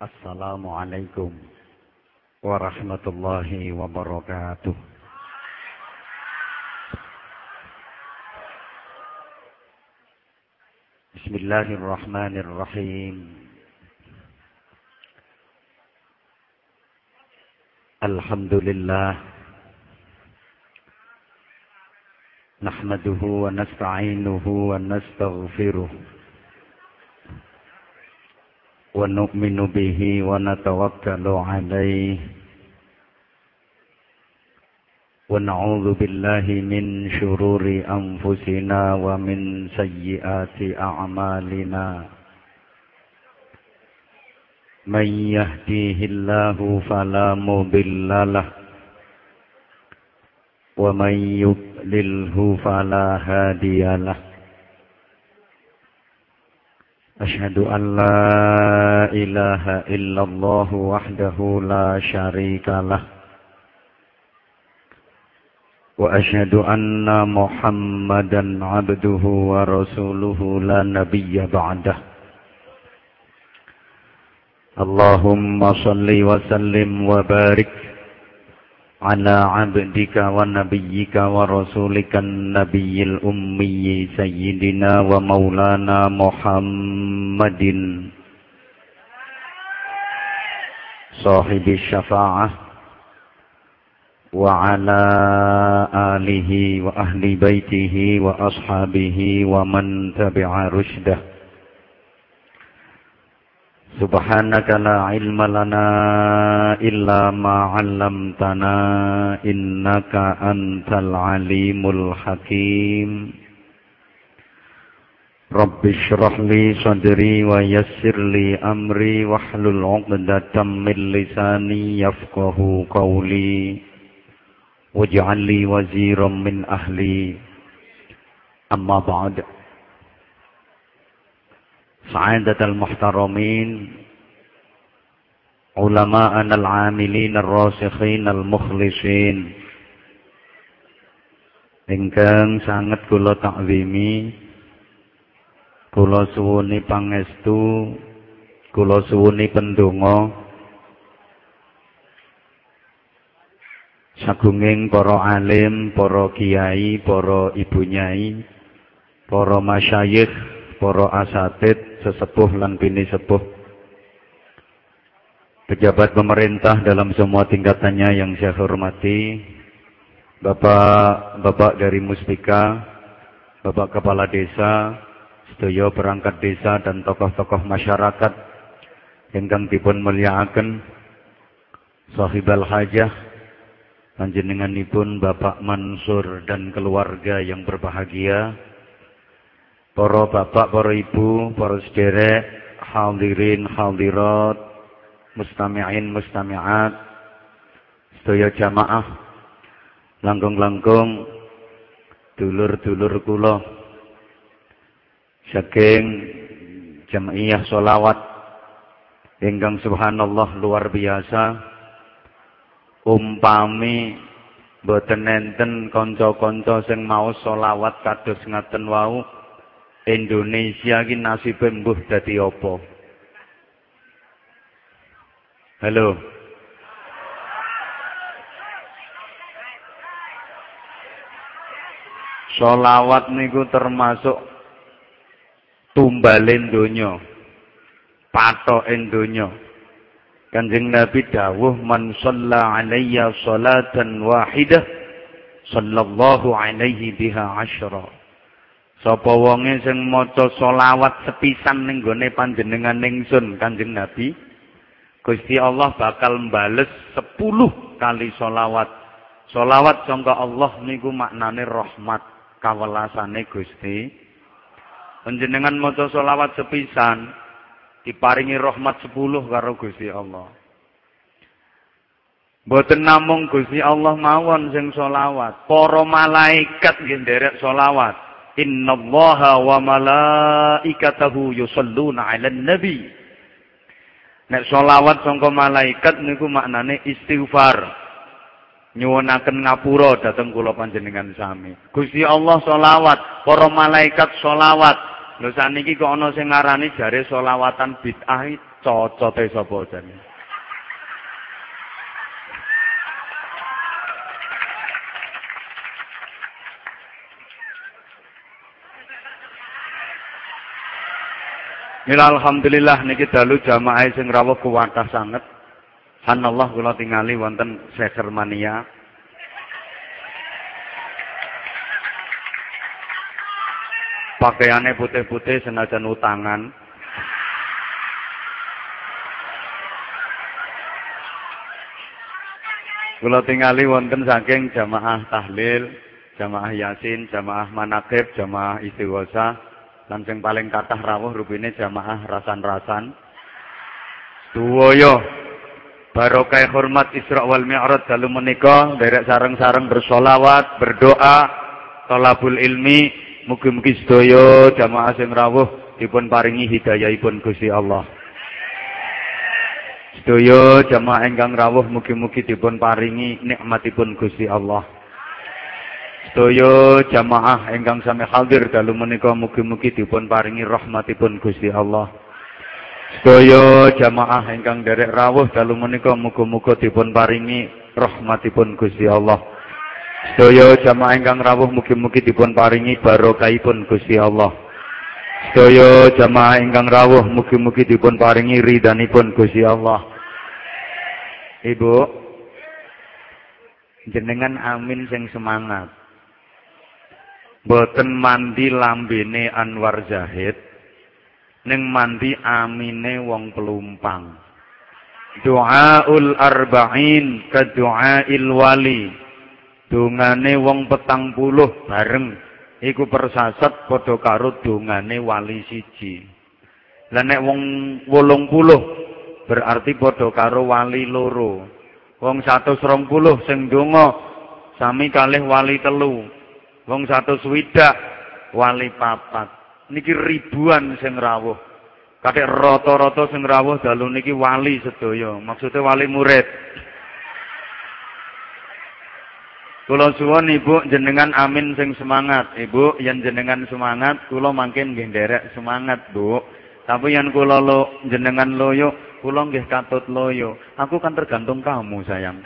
السلام عليكم ورحمة الله وبركاته. بسم الله الرحمن الرحيم. الحمد لله نحمده ونستعينه ونستغفره. ونؤمن به ونتوكل عليه. ونعوذ بالله من شرور أنفسنا ومن سيئات أعمالنا. من يهديه الله فلا مضل له. ومن يضلله فلا هادي له. أشهد أن لا إله إلا الله وحده لا شريك له. وأشهد أن محمدا عبده ورسوله لا نبي بعده. اللهم صل وسلم وبارك على عبدك ونبيك ورسولك النبي الأمي سيدنا ومولانا محمد. صاحب الشفاعة وعلى آله وأهل بيته وأصحابه ومن تبع رشده. سبحانك لا علم لنا إلا ما علمتنا إنك أنت العليم الحكيم. رب اشرح لي صدري ويسر لي أمري واحلل عقدة من لساني يفقه قولي. واجعل لي وزيرا من أهلي. أما بعد. سعادة المحترمين علماءنا العاملين الراسخين المخلصين ingkang sangat kula takwimi kula suwuni pangestu kula suwuni pendonga sagunging para alim, para kiai, para ibu nyai, para masyayikh, para asatid, sesepuh lan bini sepuh. Pejabat pemerintah dalam semua tingkatannya yang saya hormati, Bapak-bapak dari Mustika, Bapak Kepala Desa, sedaya perangkat desa dan tokoh-tokoh masyarakat ingkang dipun mulyakaken sahibal hajah panjenenganipun Bapak Mansur dan keluarga yang berbahagia para bapak, para ibu, para sederek, hadirin, hadirat, mustami'in, mustami'at, sedaya jamaah, langkung-langkung, dulur-dulur kula, saking jamaiyah solawat, ingkang subhanallah luar biasa, umpami boten enten kanca-kanca sing mau solawat kados ngaten wau Indonesia ki nasibe mbuh dadi apa? Halo. Solawat niku termasuk tumbalen donya. Patoken donya. Kanjeng Nabi dawuh man shalla alayya salatan wahidah sallallahu alaihi biha asyra. Sapa wonge sing maca selawat sepisan ning gone panjenengan ningsun Kanjeng Nabi, Gusti Allah bakal mbales 10 kali selawat. Selawat sangka Allah niku maknane rahmat kawelasane Gusti. Panjenengan maca selawat sepisan diparingi rahmat 10 karo Gusti Allah. Mboten namung Gusti Allah mawon sing selawat, para malaikat nggih nderek selawat. Inna allaha wa malaikatahu yusalluna ala nabi. Nek solawat sangka malaikat niku maknane istighfar. Nyuwunaken ngapura dhateng kula panjenengan sami. Gusti Allah solawat, para malaikat solawat. Lho saniki kok ana sing ngarani jare solawatan bid'ah cocote sapa jane. Mila alhamdulillah niki dalu jamaah sing rawuh kuwatah sanget. Hanallah kula tingali wonten Seker Mania. Pakaiannya putih-putih senajan utangan. Kula tingali wonten saking jamaah tahlil, jamaah yasin, jamaah manakib, jamaah istighosa, lan sing paling kathah rawuh rupine jamaah rasan-rasan. Duwoyo barokah hormat Isra wal Mi'raj dalu menika derek sareng-sareng bersolawat, berdoa, tolabul ilmi, mugi-mugi sedaya jamaah sing rawuh dipun paringi hidayahipun Gusti Allah. Sedaya jamaah ingkang rawuh mugi-mugi dipun paringi nikmatipun Gusti Allah. Sedaya jamaah ingkang sami hadir dalu menika mugi-mugi dipun paringi rahmatipun Gusti Allah. Sedaya jamaah ingkang derek rawuh dalu menika muga-muga dipun paringi rahmatipun Gusti Allah. Sedaya jamaah ingkang rawuh mugi-mugi dipun paringi barokahipun Gusti Allah. Sedaya jamaah ingkang rawuh mugi-mugi dipun paringi ridhanipun Gusti Allah. Ibu, jenengan amin sing semangat. Boten mandi lambene Anwar Zahid, ning mandi amine wong pelumpang. Doaul arba'in ke doail wali. Dungane wong petang puluh bareng. Iku persasat padha karo dungane wali siji. Lah nek wong berarti padha karo wali loro. Wong 120 sing donga sami kalih wali telu. Wong 100 swidak wali papat. Niki ribuan sing rawuh. Kadek rata-rata sing rawuh dalu niki wali sedaya. Maksudnya wali murid. Kula suwun Ibu jenengan amin sing semangat. Ibu yen jenengan semangat, kula mangkin nggih semangat, Bu. Tapi yang kula lo jenengan loyo, Kula nggih katut loyo. Aku kan tergantung kamu, sayang.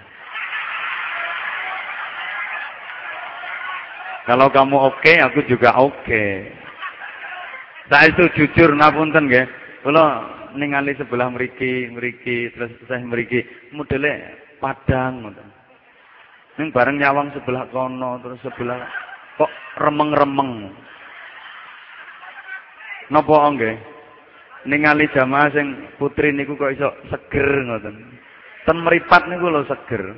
Kalau kamu oke, okay, aku juga oke. Okay. Saya itu jujur ngapunten nggih. Kula ningali sebelah mriki, mriki, terus saya mriki modele padang ngoten. Bareng nyawang sebelah kono, terus sebelah kok remeng-remeng. Napa nggih? ningali jamaah sing putri niku kok iso seger ngoten. Ten meripat niku lho seger.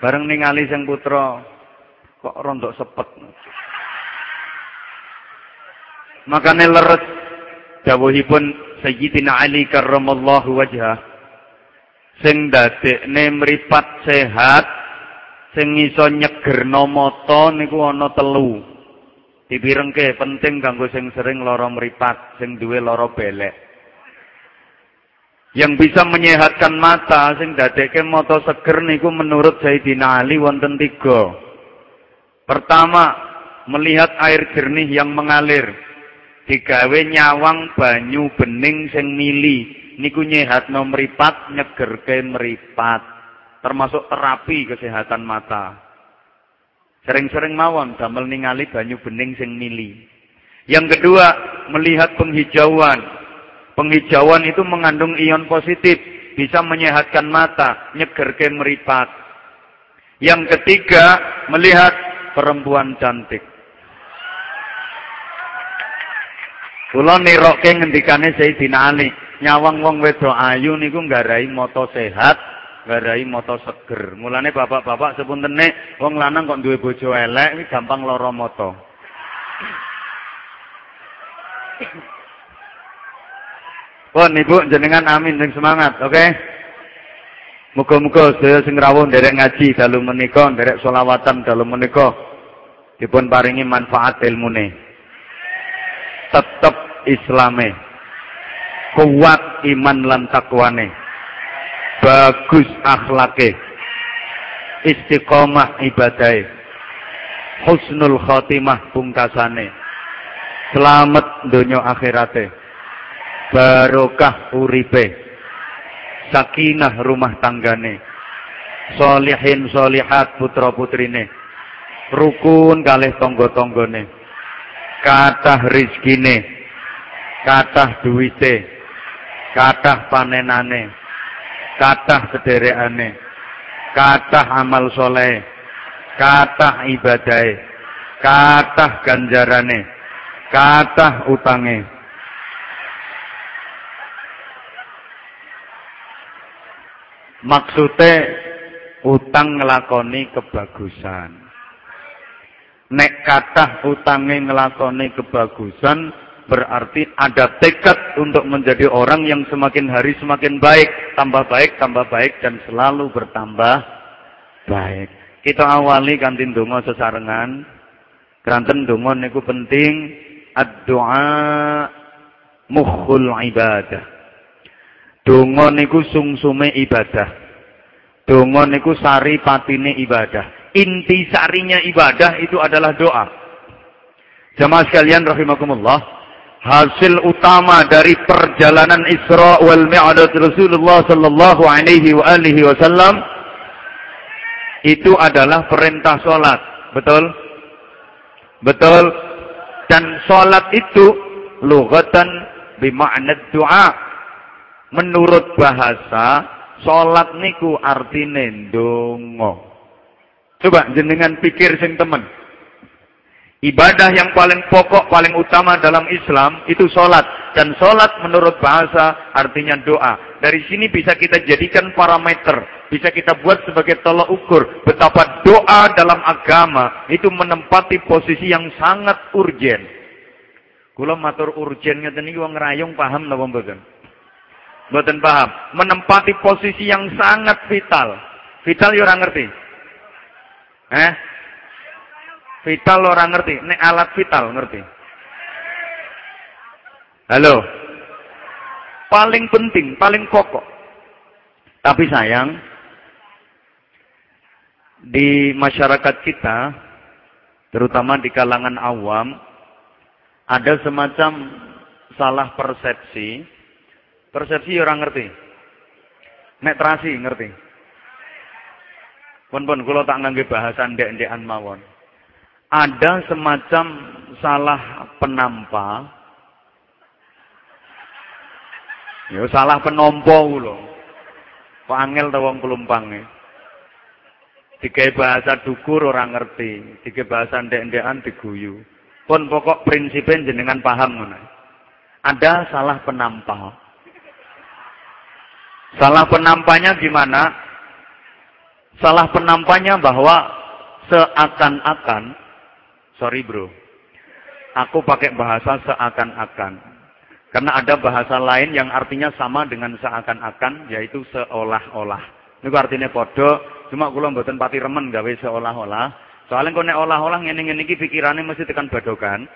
Bareng ningali sing putra kok rontok sepet. Makane leres dawuhipun Sayyidina Ali karramallahu wajhah sing dadekne mripat sehat sing iso nyegerno mata niku ana telu. Dipirengke penting kanggo sing sering lara mripat, sing duwe lara belek. Yang bisa menyehatkan mata sing dadekke mata seger niku menurut Sayyidina Ali wonten tiga. Pertama, melihat air jernih yang mengalir. Digawe nyawang banyu bening sing mili. Niku nyehatno mripat, nyegerke mripat. Termasuk terapi kesehatan mata. Sering-sering mawon damel ningali banyu bening sing mili. Yang kedua, melihat penghijauan. Penghijauan itu mengandung ion positif, bisa menyehatkan mata, nyegerke meripat. Yang ketiga, melihat perempuan cantik. Kula nirokke ngendikane Sayyidina Ali, nyawang wong wedok ayu niku nggarai moto sehat, garai moto seger. Mulane bapak-bapak sepuntene wong lanang kok duwe bojo elek iki gampang lara moto. Pun Ibu jenengan amin sing semangat, oke? Okay? Muga-muga sedaya sing rawuh nderek ngaji dalu menika, nderek selawatan dalu menika dipun paringi manfaat ilmune. Tetep islame. Kuat iman lan takwane. Bagus akhlake. Istiqomah ibadai husnul khotimah pungkasane. Selamat dunia akhirate. Barokah uripe sakinah rumah tanggane. Solihin solihat putra putrine. Rukun kalih tonggo-tonggone. Kathah rizkine. Kathah duwite. Kathah panenane. Kathah sederekane. Kathah amal soleh. Kathah ibadahe. Kathah ganjarane. Kathah utange Maksudnya utang ngelakoni kebagusan. Nek kata utangnya ngelakoni kebagusan berarti ada tekad untuk menjadi orang yang semakin hari semakin baik, tambah baik, tambah baik dan selalu bertambah baik. Kita awali kantin donga sesarengan. Keranten donga niku penting ad-doa mukhul ibadah. Donga niku sungsume ibadah. Donga niku sari patine ibadah. Inti sarinya ibadah itu adalah doa. Jamaah sekalian rahimakumullah, hasil utama dari perjalanan Isra wal Mi'raj Rasulullah sallallahu alaihi wa alihi wasallam itu adalah perintah salat. Betul? Betul? Dan salat itu lugatan bima'na doa Menurut bahasa, sholat niku artine ndonga. Coba jenengan pikir sing temen. Ibadah yang paling pokok, paling utama dalam Islam itu sholat. Dan sholat menurut bahasa artinya doa. Dari sini bisa kita jadikan parameter. Bisa kita buat sebagai tolak ukur. Betapa doa dalam agama itu menempati posisi yang sangat urgen. Kula matur urgen ngeten iki wong ngrayung paham napa mboten? Mboten paham. Menempati posisi yang sangat vital. Vital ya orang ngerti. Eh? Vital orang ngerti. Nek alat vital ngerti. Halo. Paling penting, paling pokok. Tapi sayang, di masyarakat kita, terutama di kalangan awam, ada semacam salah persepsi Persepsi ya orang ngerti. Netrasi ngerti. Pun-pun kula tak ngangge bahasa ndek-ndekan mawon. Ada semacam salah penampa. Ya salah penompo lho. Kok angel ta wong kelumpange. Digawe bahasa dukur orang ngerti, digawe bahasa ndek-ndekan diguyu. Pun pokok prinsipnya jenengan paham. Ada salah penampa. Salah penampanya gimana? Salah penampanya bahwa seakan-akan, sorry bro, aku pakai bahasa seakan-akan. Karena ada bahasa lain yang artinya sama dengan seakan-akan, yaitu seolah-olah. Ini artinya podo, cuma kula mboten pati remen gawe seolah-olah. Soalnya kau olah-olah ngene-ngene iki pikirannya mesti tekan badokan.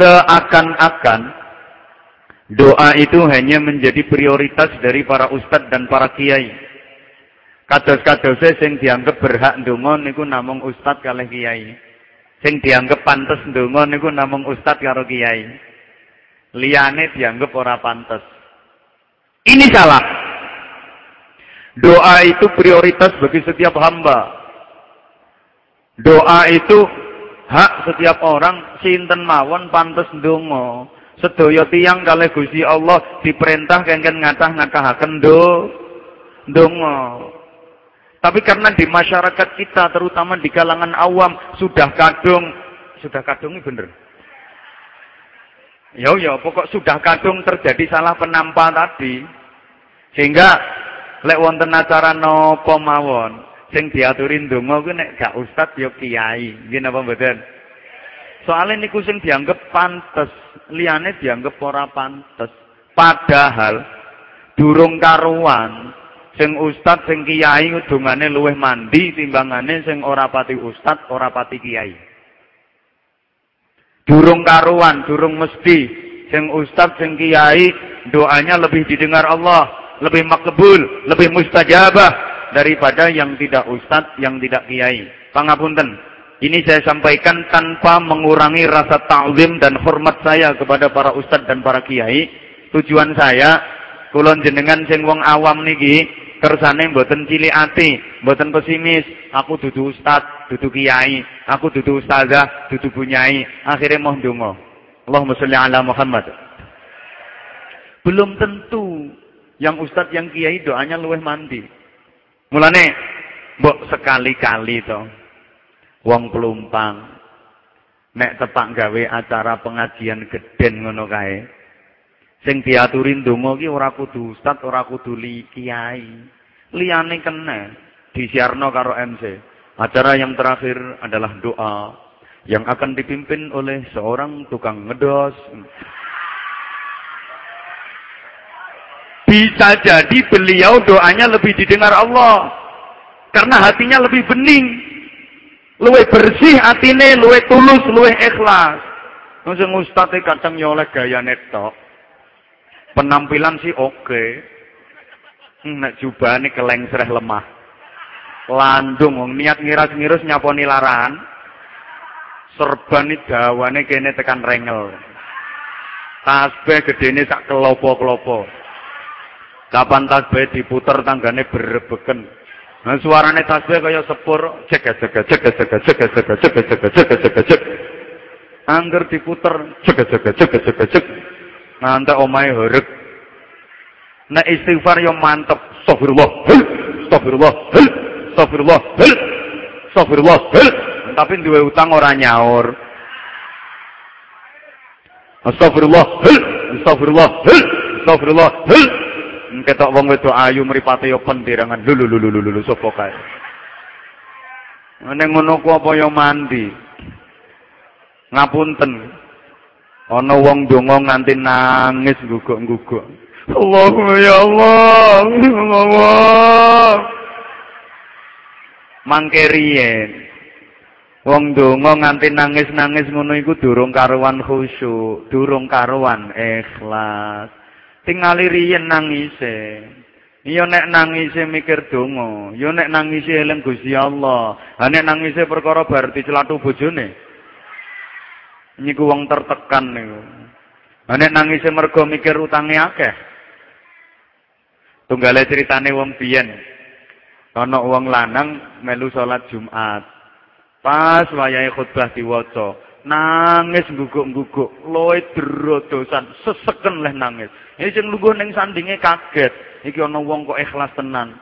Seakan-akan Doa itu hanya menjadi prioritas dari para ustadz dan para kiai. Kados-kadose sing dianggap berhak ndonga niku namung ustadz kalih kiai. Sing dianggap pantes ndonga niku namung ustadz karo kiai. Liyane dianggap ora pantes. Ini salah. Doa itu prioritas bagi setiap hamba. Doa itu hak setiap orang sinten mawon pantes ndonga. Sedaya tiyang kalih Gusti Allah diperintah kengken ngatah-ngatahaken do donga. Tapi karena di masyarakat kita terutama di kalangan awam sudah kadung sudah kadung bener. Ya ya pokok sudah kadung terjadi salah penampa tadi. Sehingga lek wonten acara napa mawon sing diaturin donga kuwi nek gak ustad ya kiai. Nggih napa mboten? Soalnya niku sing dianggap pantes, liyane dianggap ora pantes. Padahal durung karuan sing ustad sing kiai dungane luwih mandi timbangane sing ora pati ustad, ora pati kiai. Durung karuan, durung mesti sing ustad sing kiai doanya lebih didengar Allah, lebih makbul, lebih mustajabah daripada yang tidak ustad, yang tidak kiai. Pangapunten. Ini saya sampaikan tanpa mengurangi rasa ta'zim dan hormat saya kepada para ustadz dan para kiai. Tujuan saya Kula jenengan sing wong awam niki kersane mboten cilik ati, mboten pesimis. Aku dudu ustad, dudu kiai, aku dudu ustazah, dudu bunyai. Akhirnya mau ndonga. Allahumma sholli ala Muhammad. Belum tentu yang ustad yang kiai doanya luweh mandi. Mulane mbok sekali-kali to. Wong pelumpang nek tepak gawe acara pengajian geden ngono kae. Sing diaturin donga ki ora kudu ustaz, ora kudu li kiai. Liyane kena disiarno karo MC. Acara yang terakhir adalah doa yang akan dipimpin oleh seorang tukang ngedos. Bisa jadi beliau doanya lebih didengar Allah. Karena hatinya lebih bening. Luwe bersih hatine, luwe tulus, luwe ikhlas. Sing ustaz kadang nyoleh gaya netok. Penampilan sih oke. Okay. Hmm, nek jubahane sereh lemah. Landung wong niat ngiras-ngirus nyaponi larangan. Serban dawane kene tekan rengel. Tasbih gedene sak kelopo-kelopo. Kapan tasbih diputer tanggane berebeken. Nah suarane tasbih kaya sepur, cek cek cek cek cek cek cek cek cek cek cek cek Angger diputer, cek cek cek cek cek ngantek omahe horeg. Nek istighfar yo mantep. Astagfirullah. Astagfirullah. Astagfirullah. Astagfirullah. Tapi duwe utang ora nyaur. Astagfirullah. Astagfirullah. Astagfirullah. Ketok wong wedok ayu mripate yo pendirangan. Lulu lulu lulu lulu sapa kae. Nek ngono ku apa yo mandi. Ngapunten. Ana wong donga nganti nangis guguk-guguk. Allahumma ya Allah, Allah. Mangke riyen wong donga nganti nangis-nangis ngono iku durung karuan khusyuk, durung karuan ikhlas. Tingali riyen nangise. Iya nek nangise mikir donga, ya nek nangise eling Gusti Allah. Ha nek nangise perkara bar dicelathu bojone, Niku wong tertekan niku. Nek nangise mergo mikir utange akeh. Tunggale ceritane wong biyen. Ana wong lanang melu salat Jumat. Pas wayahe khutbah diwaca, nangis guguk-guguk, loe dero dosan, seseken leh nangis. Iki sing lungguh ning sandinge kaget. Iki ana wong kok ikhlas tenan.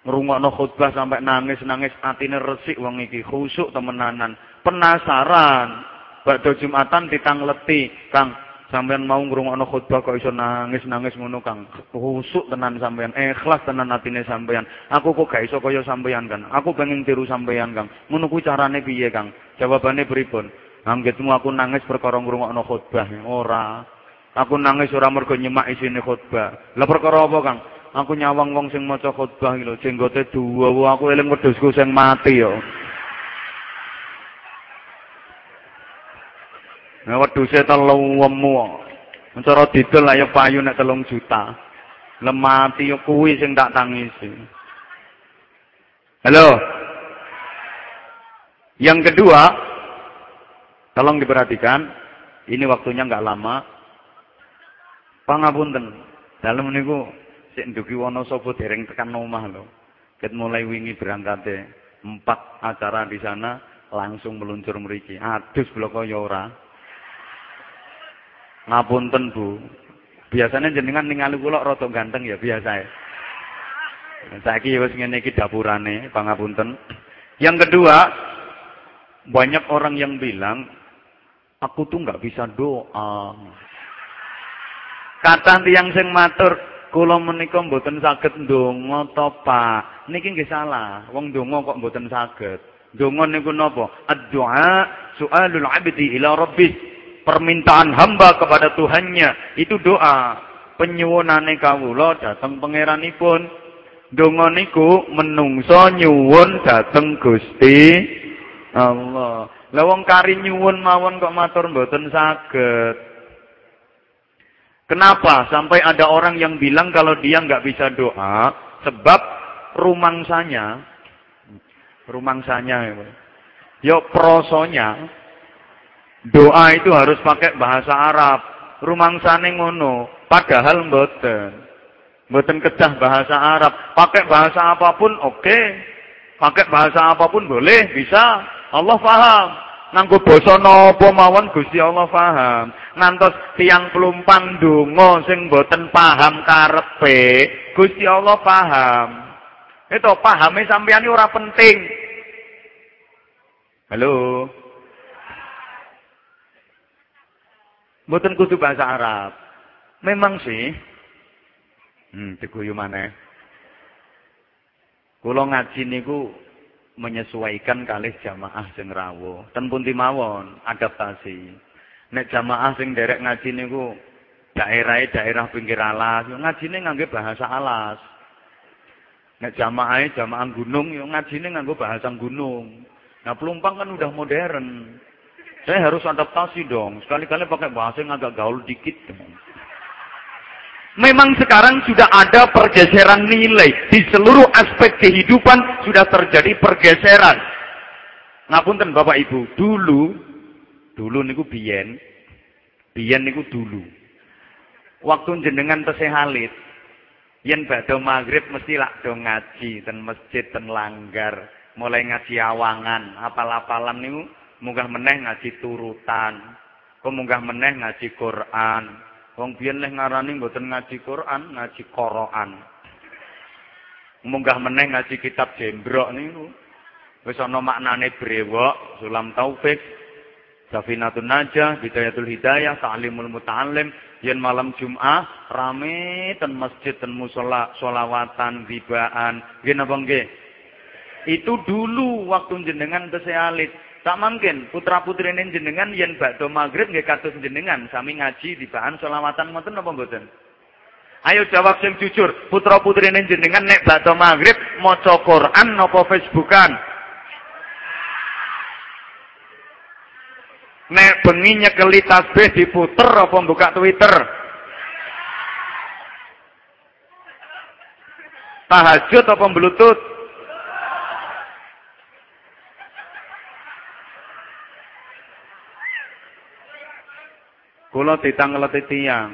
Ngrungokno khutbah sampai nangis-nangis atine resik wong iki, khusuk temenanan. Penasaran, Badhe Jumatan ditangleti, Kang. Sampeyan mau ngrungokno khutbah kok iso nangis-nangis ngono, Kang. Khusuk tenan sampeyan, ikhlas tenan atine sampeyan. Aku kok gak iso kaya sampeyan, kan. Aku pengen tiru sampeyan, Kang. Ngono kuwi carane piye, Kang? Jawabane pripun? Anggitmu aku nangis perkara ngrungokno khutbah. Ora. Aku nangis ora mergo nyemak isine khutbah. Lah perkara apa, Kang? Aku nyawang wong sing maca khutbah iki lho, jenggote duwa, aku eling wedhusku sing mati yo. Nah, wedhuse telung wemu. Cara didol ayo payu nek telung juta. Lemati yo kuwi sing tak tangisi. Halo. Yang kedua, tolong diperhatikan, ini waktunya nggak lama. Pangapunten, dalam niku sik ndugi Wonosobo dereng tekan omah lho. Ket mulai wingi berangkat empat acara di sana langsung meluncur mriki. Adus blok ya ora. Ngapunten Bu. Biasanya jenengan ningali kula rada ganteng ya biasa. Saiki wis ngene iki dapurane, pangapunten. Yang kedua, banyak orang yang bilang aku tuh nggak bisa doa. Kata tiang sing matur, kula menika mboten saged ndonga to, Pak. Niki nggih salah. Wong ndonga kok mboten saged. Ndonga niku napa? Ad-du'a su'alul 'abdi ila rabbih permintaan hamba kepada Tuhannya itu doa penyuwunane kawula dhateng pangeranipun donga niku menungso nyuwun dhateng Gusti Allah lah wong kari nyuwun mawon kok matur mboten saged Kenapa sampai ada orang yang bilang kalau dia nggak bisa doa sebab rumangsanya rumangsanya yo prosonya Doa itu harus pakai bahasa Arab. Rumangsane ngono, padahal mboten. Mboten kedah bahasa Arab. Pakai bahasa apa pun oke. Okay. Pakai bahasa apa pun boleh, bisa. Allah paham. Nganggo basa napa mawon Gusti Allah paham. Ngantos tiang pelumpang donga sing mboten paham karepe, Gusti Allah paham. Itu pahame sampeyan ora penting. Halo. Mboten kudu bahasa Arab. Memang sih. Hmm, diguyu maneh. Kula ngaji niku menyesuaikan kalih jamaah sing rawuh. Ten mawon adaptasi. Nek jamaah sing derek ngaji niku daerah daerah pinggir alas, ngajine ngangge bahasa alas. Nek jamaah jamaah gunung yo ngajine nganggo bahasa gunung. Nah, pelumpang kan udah modern. Saya harus adaptasi dong. Sekali-kali pakai bahasa yang agak gaul dikit. Memang sekarang sudah ada pergeseran nilai. Di seluruh aspek kehidupan sudah terjadi pergeseran. Ngapunten Bapak Ibu, dulu, dulu niku biyen, biyen niku dulu. Waktu jenengan tesih halit, yen badhe maghrib mesti lak do ngaji ten masjid ten langgar, mulai ngaji awangan, apal-apalan niku munggah meneh ngaji turutan. Kok munggah meneh ngaji Quran. Wong biyen leh ngarani mboten ngaji Quran, ngaji Qur'an. Munggah meneh ngaji kitab jembrok niku. Wis ana maknane brewok, sulam taufik, Safinatun Najah, Bidayatul Hidayah, Ta'limul Muta'allim, yen malam Jumat rame ten masjid ten musola solawatan ribaan nggih napa nggih? Itu dulu waktu jenengan tesih alit. Tak mungkin putra putri jenengan yen bakdo maghrib nggih kados jenengan sami ngaji di bahan selawatan ngoten napa mboten? Ayo jawab sing jujur, putra putri ini jenengan nek bakdo maghrib maca Quran napa Facebookan? Nek bengi nyekeli tasbih diputer apa buka Twitter? Tahajud apa bluetooth? Kula ditangleti tiyang.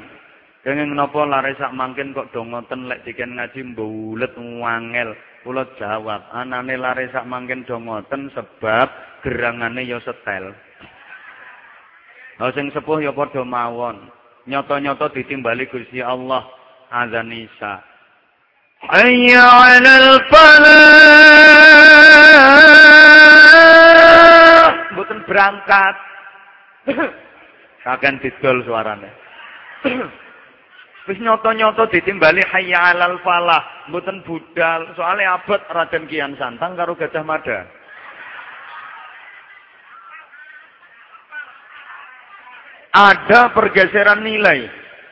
Kenging napa lare sak kok do ngoten lek diken ngaji mbulet wangel. Kula jawab, anane lare sak mangkin do ngoten sebab gerangane ya setel. Lah sing sepuh ya padha mawon. Nyata-nyata ditimbali Gusti Allah azan Isa. Hayya 'alal falah. Mboten berangkat. Kakan didol suarane. Wis nyoto-nyoto ditimbali hayya alal falah, mboten budal. Soalnya abot Raden Kian Santang karo Gajah Mada. Ada pergeseran nilai.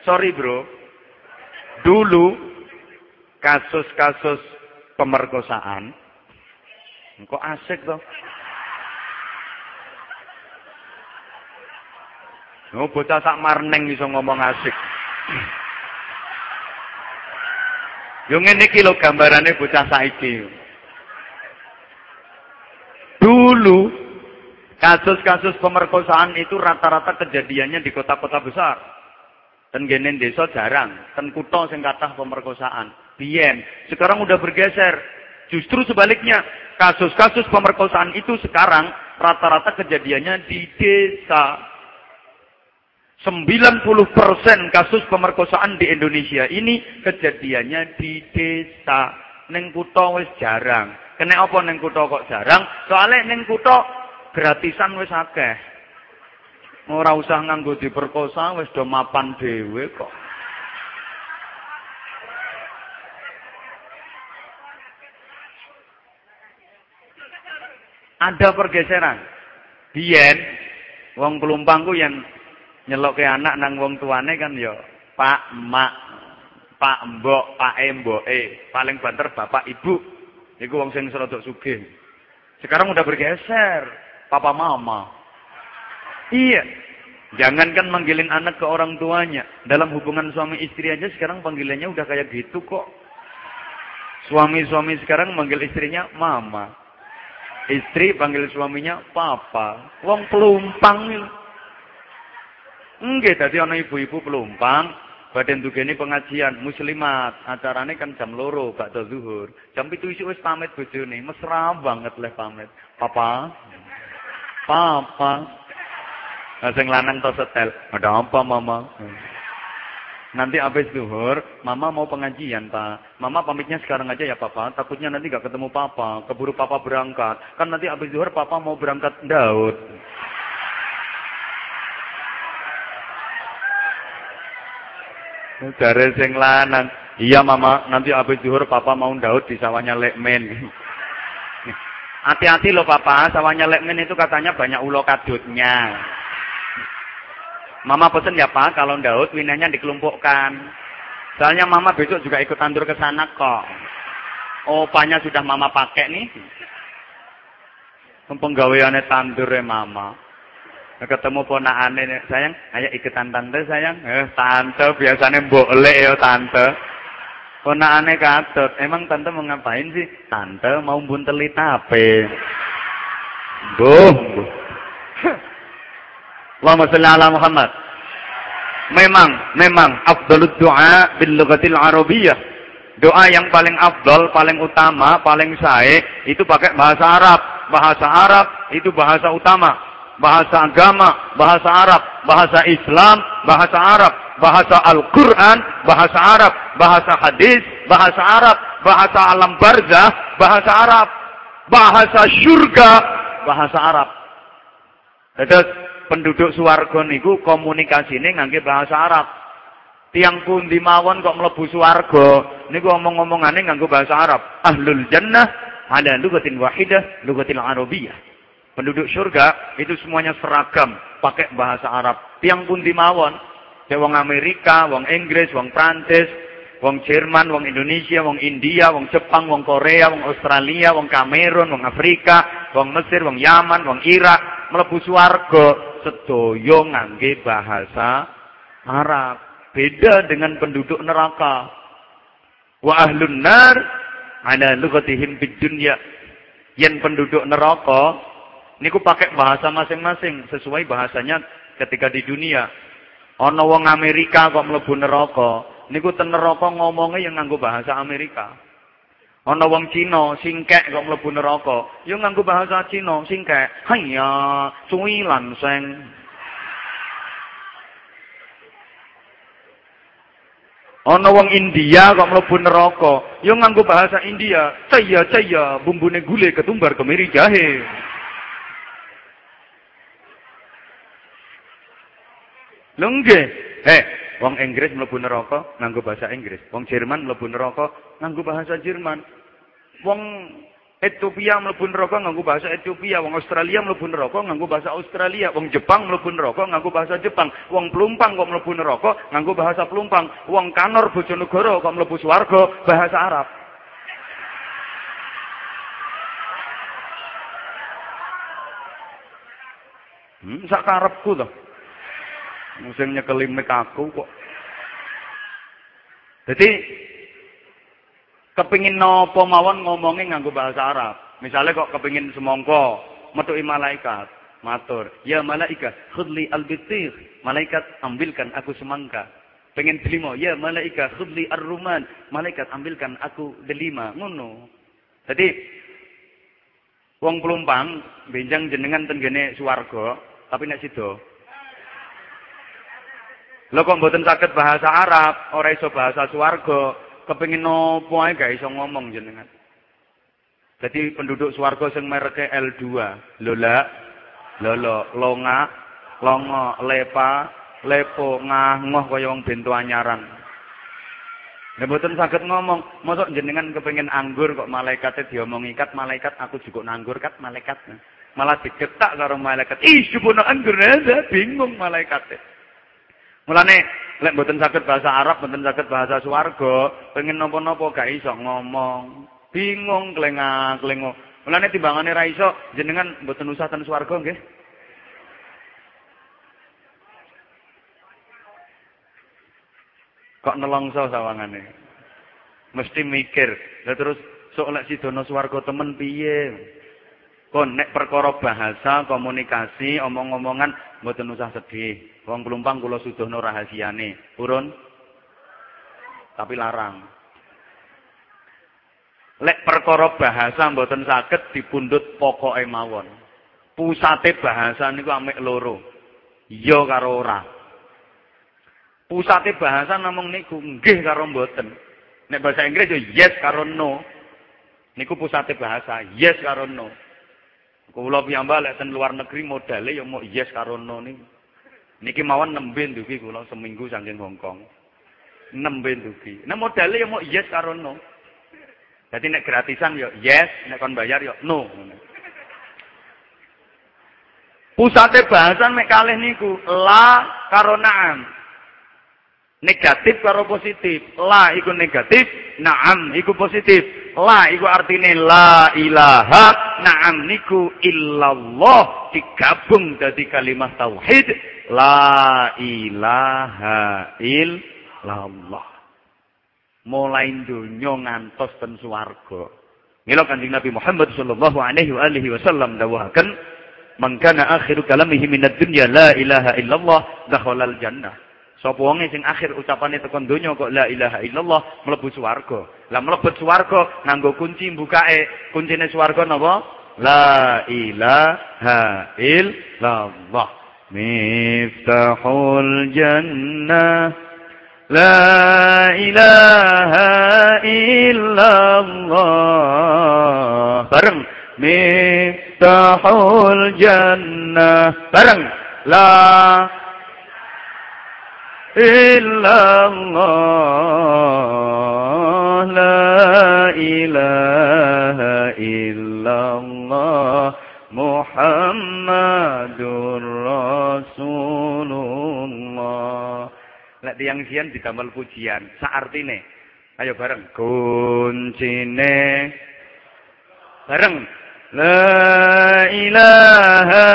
Sorry bro. Dulu kasus-kasus pemerkosaan. Kok asik toh? Oh, bocah sak marneng iso ngomong asik. Yo ngene iki lho gambarane bocah saiki. Dulu kasus-kasus pemerkosaan itu rata-rata kejadiannya di kota-kota besar. Dan genen desa jarang, ten kutha sing kathah pemerkosaan. Biyen, sekarang udah bergeser. Justru sebaliknya, kasus-kasus pemerkosaan itu sekarang rata-rata kejadiannya di desa. 90% kasus pemerkosaan di Indonesia ini kejadiannya di desa. Neng kuto wis jarang. Kena apa neng kuto kok jarang? Soalnya neng kuto gratisan wis akeh. Ora usah nganggo diperkosa wis do mapan dhewe kok. Ada pergeseran. Biyen wong pelumpangku yang nyelok ke anak nang wong tuane kan ya Pak, Mak, Pak, Mbok, Pak, E, paling banter Bapak, Ibu. Iku wong sing serodok sugih. Sekarang udah bergeser, Papa Mama. Iya. Jangankan manggilin anak ke orang tuanya. Dalam hubungan suami istri aja sekarang panggilannya udah kayak gitu kok. Suami-suami sekarang manggil istrinya mama. Istri panggil suaminya papa. Wong pelumpang Enggak, tadi ana ibu-ibu pelumpang Badan ini pengajian muslimat. Acarane kan jam loro bakda zuhur. Jam itu isi wis pamit bojone. Mesra banget leh pamit. Papa. Papa. Nah, sing lanang to setel. Ada apa mama? Nanti habis zuhur, mama mau pengajian, Pak. Mama pamitnya sekarang aja ya, Papa. Takutnya nanti gak ketemu Papa. Keburu Papa berangkat. Kan nanti habis zuhur Papa mau berangkat Daud. Dari sing lanang. Iya mama, nanti habis zuhur papa mau Daud di sawahnya Lekmen. Hati-hati loh papa, sawahnya Lekmen itu katanya banyak ulo kadutnya. Mama pesen ya pak, kalau Daud winanya dikelompokkan. Soalnya mama besok juga ikut tandur ke sana kok. Opanya sudah mama pakai nih. Penggaweannya tandur ya mama ketemu ponakane sayang ayo ikutan tante sayang eh tante biasanya boleh ya tante ponakane katut emang tante mau ngapain sih? Tante mau bunteli tape. Buh Allahumma salli ala Muhammad. Memang memang afdalud doa bil lughatil arabiyyah. Doa yang paling afdal paling utama paling sae itu pakai bahasa Arab. Bahasa Arab itu bahasa utama bahasa agama, bahasa Arab, bahasa Islam, bahasa Arab, bahasa Al-Quran, bahasa Arab, bahasa hadis, bahasa Arab, bahasa alam barzah, bahasa Arab, bahasa surga, bahasa Arab. Terus penduduk suwargo niku komunikasine ngangge bahasa Arab. Tiang pundi mawon kok mlebu swarga niku omong-omongane nganggo bahasa Arab. Ahlul jannah ada lugatin wahidah, lugatil arabiyyah. Penduduk surga itu semuanya seragam, pakai bahasa Arab. Tiang pun dimawon, ya wong Amerika, wong Inggris, wong Prancis, wong Jerman, wong Indonesia, wong India, wong Jepang, wong Korea, wong Australia, wong Kamerun, wong Afrika, wong Mesir, wong Yaman, wong Irak, mlebu swarga sedaya ngangge bahasa Arab. Beda dengan penduduk neraka. Wa ahlun nar ala lughatihim bid dunya. Yang penduduk neraka Niku pakai bahasa masing-masing sesuai bahasanya ketika di dunia. Ono wong Amerika kok mlebu neraka, niku ten neraka ngomongnya yang nganggo bahasa Amerika. Ono wong Cina singkek kok mlebu neraka, yo nganggo bahasa Cina singkek. Haya, suwi lanseng. Ono wong India kok mlebu neraka, yo nganggo bahasa India. Caya caya bumbune gule ketumbar kemiri jahe. Lho nggih. Eh, wong Inggris mlebu neraka nganggo bahasa Inggris. Wong Jerman mlebu neraka nganggo bahasa Jerman. Wong Ethiopia mlebu neraka nganggo bahasa Ethiopia, wong Australia mlebu neraka nganggo bahasa Australia, wong Jepang mlebu neraka nganggo bahasa Jepang, wong Plumpang kok mlebu neraka nganggo bahasa Plumpang, wong Kanor Bojonegoro kok mlebu swarga bahasa Arab. Hmm, sak karepku to. Musim nyekeli mik aku kok. Jadi kepingin nopo mawon ngomongnya nganggo bahasa Arab. Misalnya kok kepingin semongko, metuki malaikat, matur, "Ya malaikat, khudli al-bitir." Malaikat ambilkan aku semangka. Pengen delima, "Ya malaikat, khudli ar-ruman." Malaikat ambilkan aku delima. Ngono. Jadi wong pelumpang benjang jenengan tenggene swarga, tapi nek sida Lho kok mboten saged bahasa Arab, ora iso bahasa swarga, kepengin nopo ae gak iso ngomong jenengan. Jadi penduduk swarga sing mereke L2, lola, lolo, longa, longo, lepa, lepo, ngah, ngoh kaya wong bento anyaran. Nek mboten saged ngomong, mosok jenengan kepengin anggur kok malaikate diomong ikat, malaikat aku juga nanggur kat malaikat. Malah digetak karo malaikat. Ih, supono anggur bingung malaikatnya. Mulane lek mboten saged bahasa Arab, mboten saged bahasa swarga, pengen napa-napa gak iso ngomong. Bingung klengah-klengo. Mulane timbangane ra iso jenengan mboten usah ten swarga nggih. Kok nelongso sawangane. Mesti mikir. Lah terus sok lek sidono swarga temen piye? Kon nek perkara bahasa, komunikasi, omong-omongan mboten usah sedih. Wong pelumpang kula sudohno rahasiane. Purun? tapi larang. Lek perkara bahasa mboten saged dipundhut pokoke mawon. Pusate bahasa niku amek loro. Iya karo ora. Pusate bahasa namung niku nggih karo mboten. Nek bahasa Inggris yo yes karo no. Niku pusate bahasa yes karo no. Kula piyambak lek ten luar negeri modale yo mau yes karo no niku. Niki mawon nembe ndugi kula seminggu saking Hongkong. Nembe ndugi. Nah modale yo mau yes karo no. Jadi nek gratisan yo yes, nek kon bayar yo no. Pusate bahasan mek kalih niku la karo na'am. Negatif karo positif. La iku negatif, na'am iku positif. La iku artine la ilaha, na'am niku illallah digabung dadi kalimat tauhid. La ilaha illallah mulai dunya ngantos ten swarga. Mila Kanjeng Nabi Muhammad sallallahu alaihi wa alihi wasallam dawuhaken, "Man kana akhiru kalamihi minad dunya la ilaha illallah dakhalal jannah." Sapa wong sing akhir ucapane tekan donya kok la ilaha illallah mlebu swarga. Lah mlebu swarga nganggo kunci mbukake. Kuncine swarga napa? La ilaha illallah. Miftahul jannah لا إله إلا الله bareng miftahul jannah bareng la illallah la ilaha illallah Muhammadur Rasulullah Lek tiang sian didamel pujian. Saartine. Ayo bareng. Kuncine. Bareng. La ilaha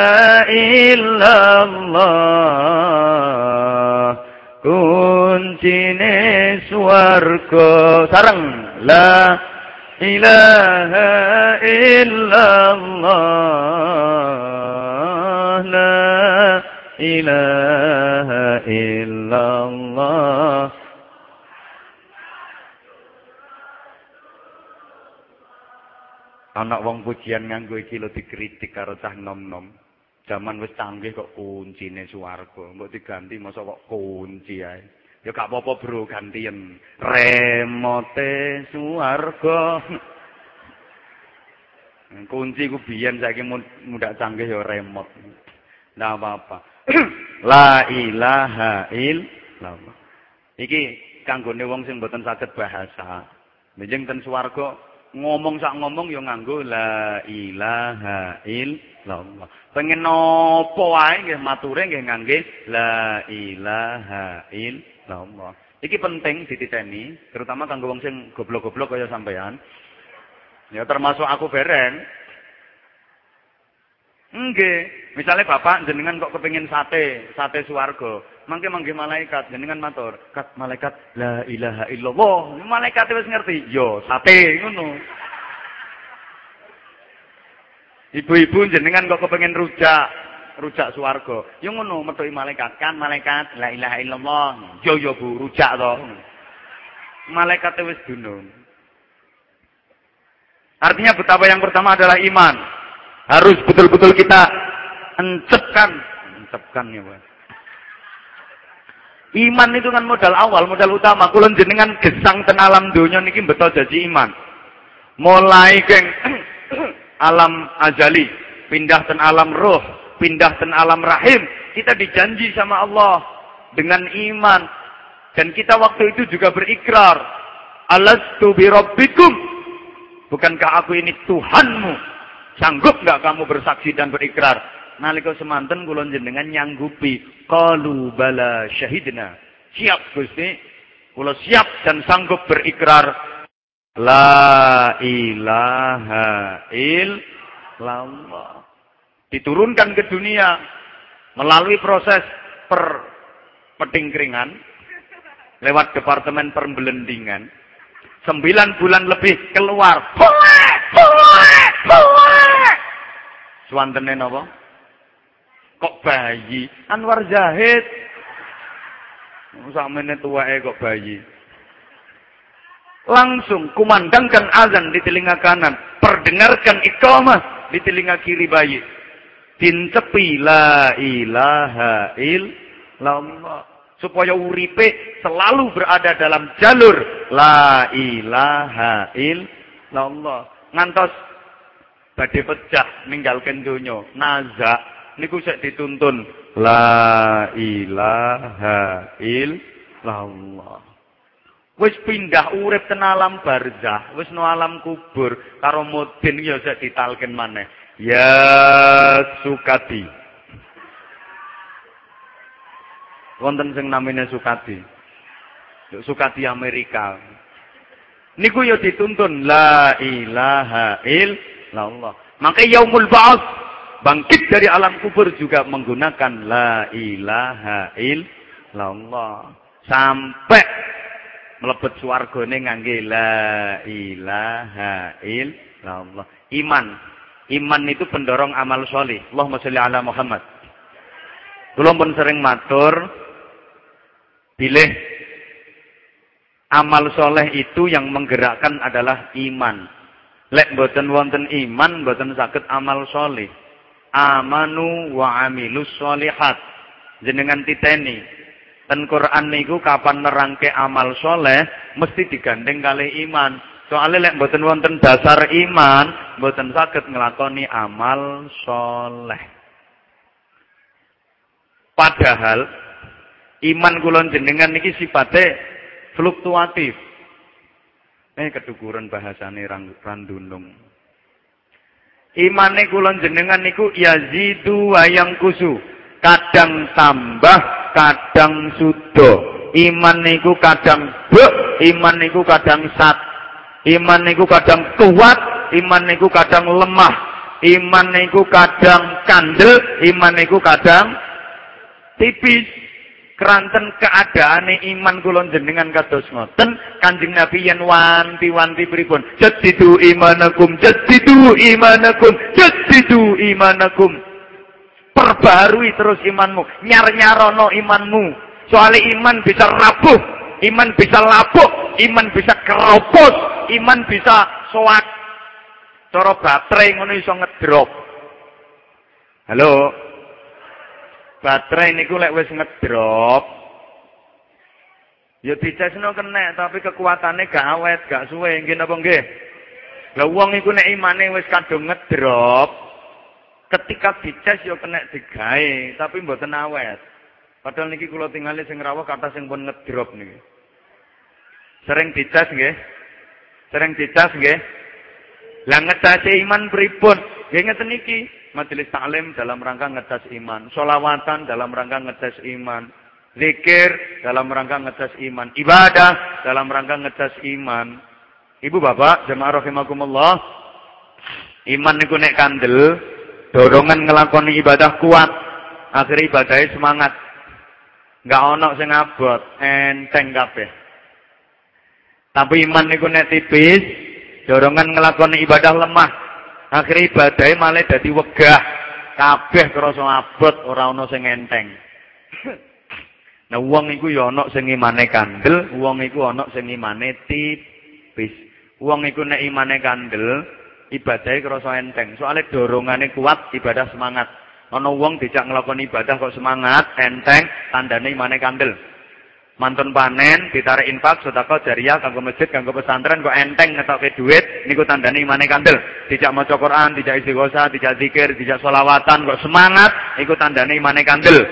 illallah. Kuncine swarga. Sareng. La ilaha illallah. La ilaha illallah Anak wong pujian nganggo iki lho dikritik karo cah nom-nom. Zaman wis canggih kok kuncine swarga. Mbok diganti masa kok kunci ae. Ya gak apa-apa bro gantian. Remote swarga. Kunci ku biyen saiki muda canggih ya remote. Ndak apa-apa. La ilaha illallah. Iki kanggone wong sing mboten saged bahasa. Menjing ten swarga ngomong sak ngomong ya nganggo la ilaha illallah. Pengen napa wae nggih mature nggih ngangge la ilaha illallah. Iki penting dititeni, terutama kanggo wong sing goblok-goblok kaya sampean. Ya termasuk aku bereng. Nggih, misalnya bapak jenengan kok kepengin sate, sate swarga. Mangke mangke malaikat jenengan matur, "Kat malaikat la ilaha illallah." Malaikat wis ngerti, yo sate ngono. Ibu-ibu jenengan kok kepengin rujak, rujak swarga. Yo ngono metuki malaikat, kan malaikat la ilaha illallah. Yo yo Bu, rujak to. Malaikat wis dunung. Artinya betapa yang pertama adalah iman. Harus betul-betul kita encepkan. Encepkan ya Pak. Iman itu kan modal awal, modal utama. Kulon jenengan gesang ten alam dunia niki betul jadi iman. Mulai geng alam ajali, pindah ten alam roh, pindah ten alam rahim. Kita dijanji sama Allah dengan iman. Dan kita waktu itu juga berikrar. Alastu birabbikum. Bukankah aku ini Tuhanmu? Sanggup nggak kamu bersaksi dan berikrar? Nalika semanten kula jenengan nyanggupi qalu bala syahidna. Siap Gusti. Kula siap dan sanggup berikrar la ilaha illallah. Diturunkan ke dunia melalui proses per petingkringan lewat departemen pembelendingan. Sembilan bulan lebih keluar. Suwantene napa? Kok bayi? Anwar Zahid. Sakmene tuweke kok bayi. Langsung kumandangkan azan di telinga kanan. Perdengarkan iqamah di telinga kiri bayi. Dincepi la ilaha illallah. Supaya uripe selalu berada dalam jalur la ilaha illallah. Ngantos badhe pecah ninggalkan. Naza niku sik dituntun la ilaha illallah. Wis pindah urip ten alam barzah, wis no alam kubur karo mudin ya sik ditalken maneh. Ya Sukati. Wonten sing namine Sukati. Sukati Amerika. Niku ya dituntun la ilaha illallah. Maka yaumul ba'ats bangkit dari alam kubur juga menggunakan la ilaha illallah. Sampai mlebet swargane ngangge la ilaha illallah. Iman. Iman itu pendorong amal soleh. Allahumma sholli ala Muhammad. Kula pun sering matur pilih amal soleh itu yang menggerakkan adalah iman. Lek boten wonten iman, boten sakit amal soleh. Amanu wa amilus solihat. Jenengan titeni Ten Quran niku kapan nerangke amal soleh mesti digandeng kali iman. Soalnya lek mboten wonten dasar iman, mboten saged nglakoni amal soleh. Padahal iman kulon jenengan niki sifatnya fluktuatif. Eh kedukuran bahasane randunung. Imane kulon jenengan niku yazidu wayang kusu. Kadang tambah kadang sudo. Iman niku kadang be, iman niku kadang sat. Iman niku kadang kuat, iman niku kadang lemah. Iman niku kadang kandel, iman niku kadang tipis. Keranten keadaane iman kulon jenengan kados ngoten Kanjeng Nabi yen wanti-wanti pripun jadidu imanakum jadidu imanakum jadidu imanakum Perbarui terus imanmu. Nyar-nyarono imanmu. Soalnya iman bisa rapuh. Iman bisa lapuk. Iman bisa keropos. Iman bisa soak. Cara baterai ngono iso ngedrop. Halo. Baterai niku lek wis ngedrop. Ya dicesno kena tapi kekuatannya gak awet, gak suwe. Nggih napa nggih? Lah wong iku nek imane wis kadung ngedrop, Ketika dicas yo kena digawe, tapi mboten awet. Padahal niki kula tingali sing rawuh kata sing pun ngedrop niki. Sering dicas nggih? Sering dicas nggih? Lah ngecas iman pripun? Nggih ngeten niki, majelis taklim dalam rangka ngecas iman, solawatan dalam rangka ngecas iman, zikir dalam rangka ngecas iman, ibadah dalam rangka ngecas iman. Ibu bapak, jemaah rahimakumullah, iman niku nek kandel, dorongan ngelakoni ibadah kuat akhirnya ibadahnya semangat. Nggak ono sing abot enteng kabeh. Tapi iman niku nek tipis dorongan ngelakoni ibadah lemah akhirnya ibadahnya malah dadi wegah kabeh krasa abot ora ono sing enteng Nah wong iku ya ana sing imane kandel, wong iku ana sing imane tipis. Wong iku nek imane kandel, ibadahnya kerasa enteng. Soalnya dorongannya kuat, ibadah semangat. Ono wong dijak ngelakon ibadah kok semangat, enteng, tandane imane kandel. Mantun panen, ditarik infak, sedekah jariah kanggo masjid, kanggo pesantren kok enteng ngetokke duit, niku tandane imane kandel. Dijak maca Quran, dijak istighosah, dijak zikir, dijak solawatan kok semangat, iku tandane imane kandel.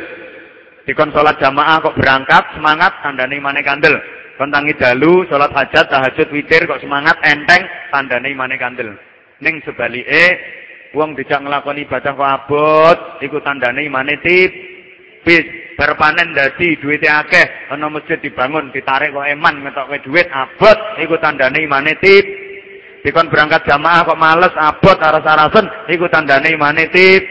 Dikon salat jamaah kok berangkat, semangat tandane imane kandel. Kon tangi dalu, salat hajat, tahajud, witir kok semangat, enteng, tandane imane kandel. Ning sebalike wong dijak nglakoni ibadah kok abot, iku tandane imane tipis. Bar panen dadi duwite akeh, ana masjid dibangun, ditarik kok eman ngetokke duit abot, iku tandane imane tip. Dikon berangkat jamaah kok males abot aras-arasen, iku tandane imane tip.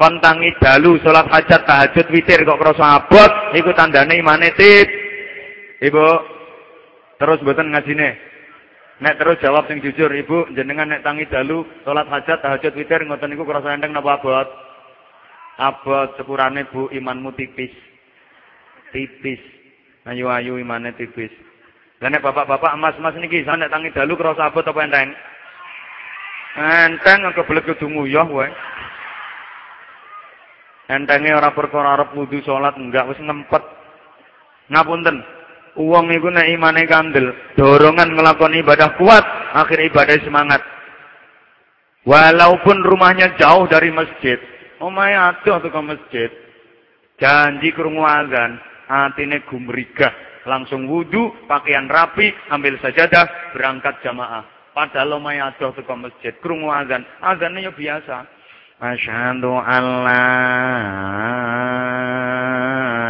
Kon tangi dalu salat hajat tahajud witir kok krasa abot, iku tandane imane tip. Ibu, terus mboten ngajine. Nek terus jawab sing jujur, Ibu, jenengan nek tangi dalu salat hajat, tahajud, witir ngoten niku krasa enteng napa abot? Abot sepurane Bu imanmu tipis. Tipis. Ayu-ayu imane tipis. Lah nek bapak-bapak emas-emas niki nek tangi dalu krasa abot apa enteng? Enteng kebelet kudu nguyah wae. Entenge ora perkara arep wudu salat enggak wis ngempet. Ngapunten. Uang iku nek imane kandel, dorongan ngelakoni ibadah kuat, akhir ibadah semangat. Walaupun rumahnya jauh dari masjid, omahe adoh ke masjid. Janji krungu azan, atine gumrigah, langsung wudu, pakaian rapi, ambil sajadah, berangkat jamaah. Padahal omahe adoh ke masjid, krungu azan, azannya ya biasa. Asyhadu an la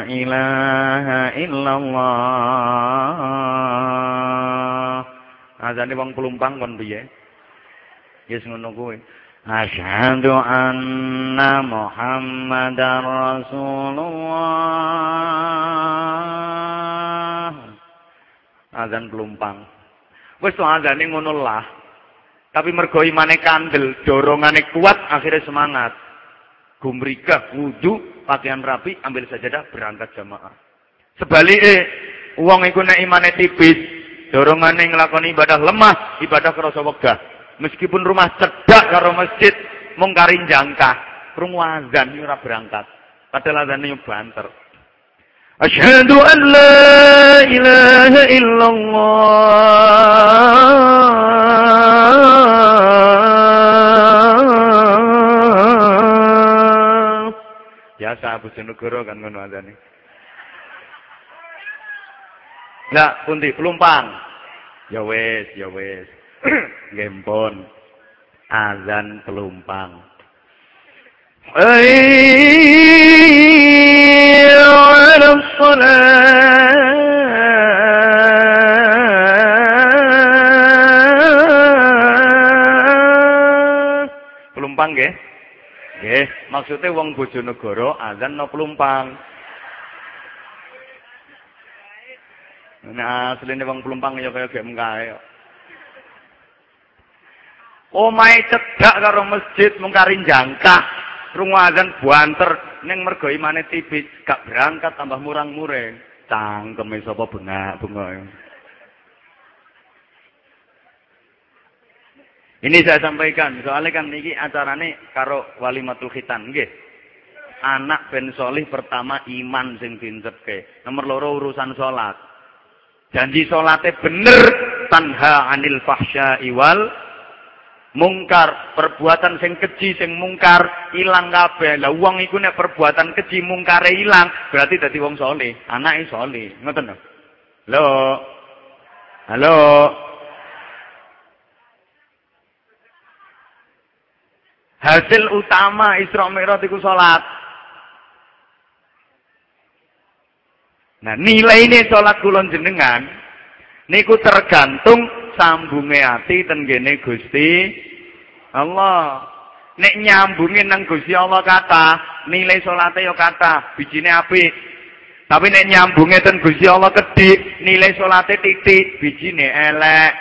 ilaha illallah. Azane wong pelumpang kon piye? Yes ngono kuwi. Asyhadu anna Muhammadar Rasulullah. Azan pelumpang. Wis to azane ngono lah. Tapi mergo imane kandel, dorongane kuat, akhirnya semangat. Gumrigah, wudhu, pakaian rapi, ambil sajadah, berangkat jamaah. Sebaliknya, uang iku nek imane tipis, dorongane nglakoni ibadah lemah, ibadah kerasa wegah. Meskipun rumah cedak karo masjid, mung jangka, krungu azan ora berangkat. Padahal azane banter. Asyhadu an la ilaha illallah. Biasa Bojonegoro kan ngono azane. Lah, pundi pelumpang. Ya wis, ya wis. Gempon. Azan pelumpang. على الصلاة pelumpang nggih nggih maksudnya wong Bojonegoro azan no pelumpang Nah, asline wong pelumpang ya kaya gek mengkae. Omahe cedak karo masjid mung karing jangkah. Krungu azan buanter ning mergo imane tipis, gak berangkat tambah murang-muring. Cangkeme sapa bengak bunga. Ini saya sampaikan, soalnya kan niki acarane karo walimatul khitan, nggih. Anak ben solih pertama iman sing dincepke. Nomor loro urusan salat. Janji salate bener tanha anil fahsya iwal mungkar, perbuatan sing keji sing mungkar ilang kabeh. Lah wong iku nek perbuatan keji mungkare ilang, berarti dadi wong saleh, anake saleh. Ngoten lho. Halo. Halo. Hasil utama Isra Mi'raj iku salat. Nah, nilai ini sholat kulon jenengan, niku tergantung sambunge ati tenggene Gusti Allah. Nek nyambunge nang Gusti Allah kata, nilai salate yo kata, bijine apik. Tapi nek nyambunge ten Gusti Allah kedik, nilai salate titik, bijine elek.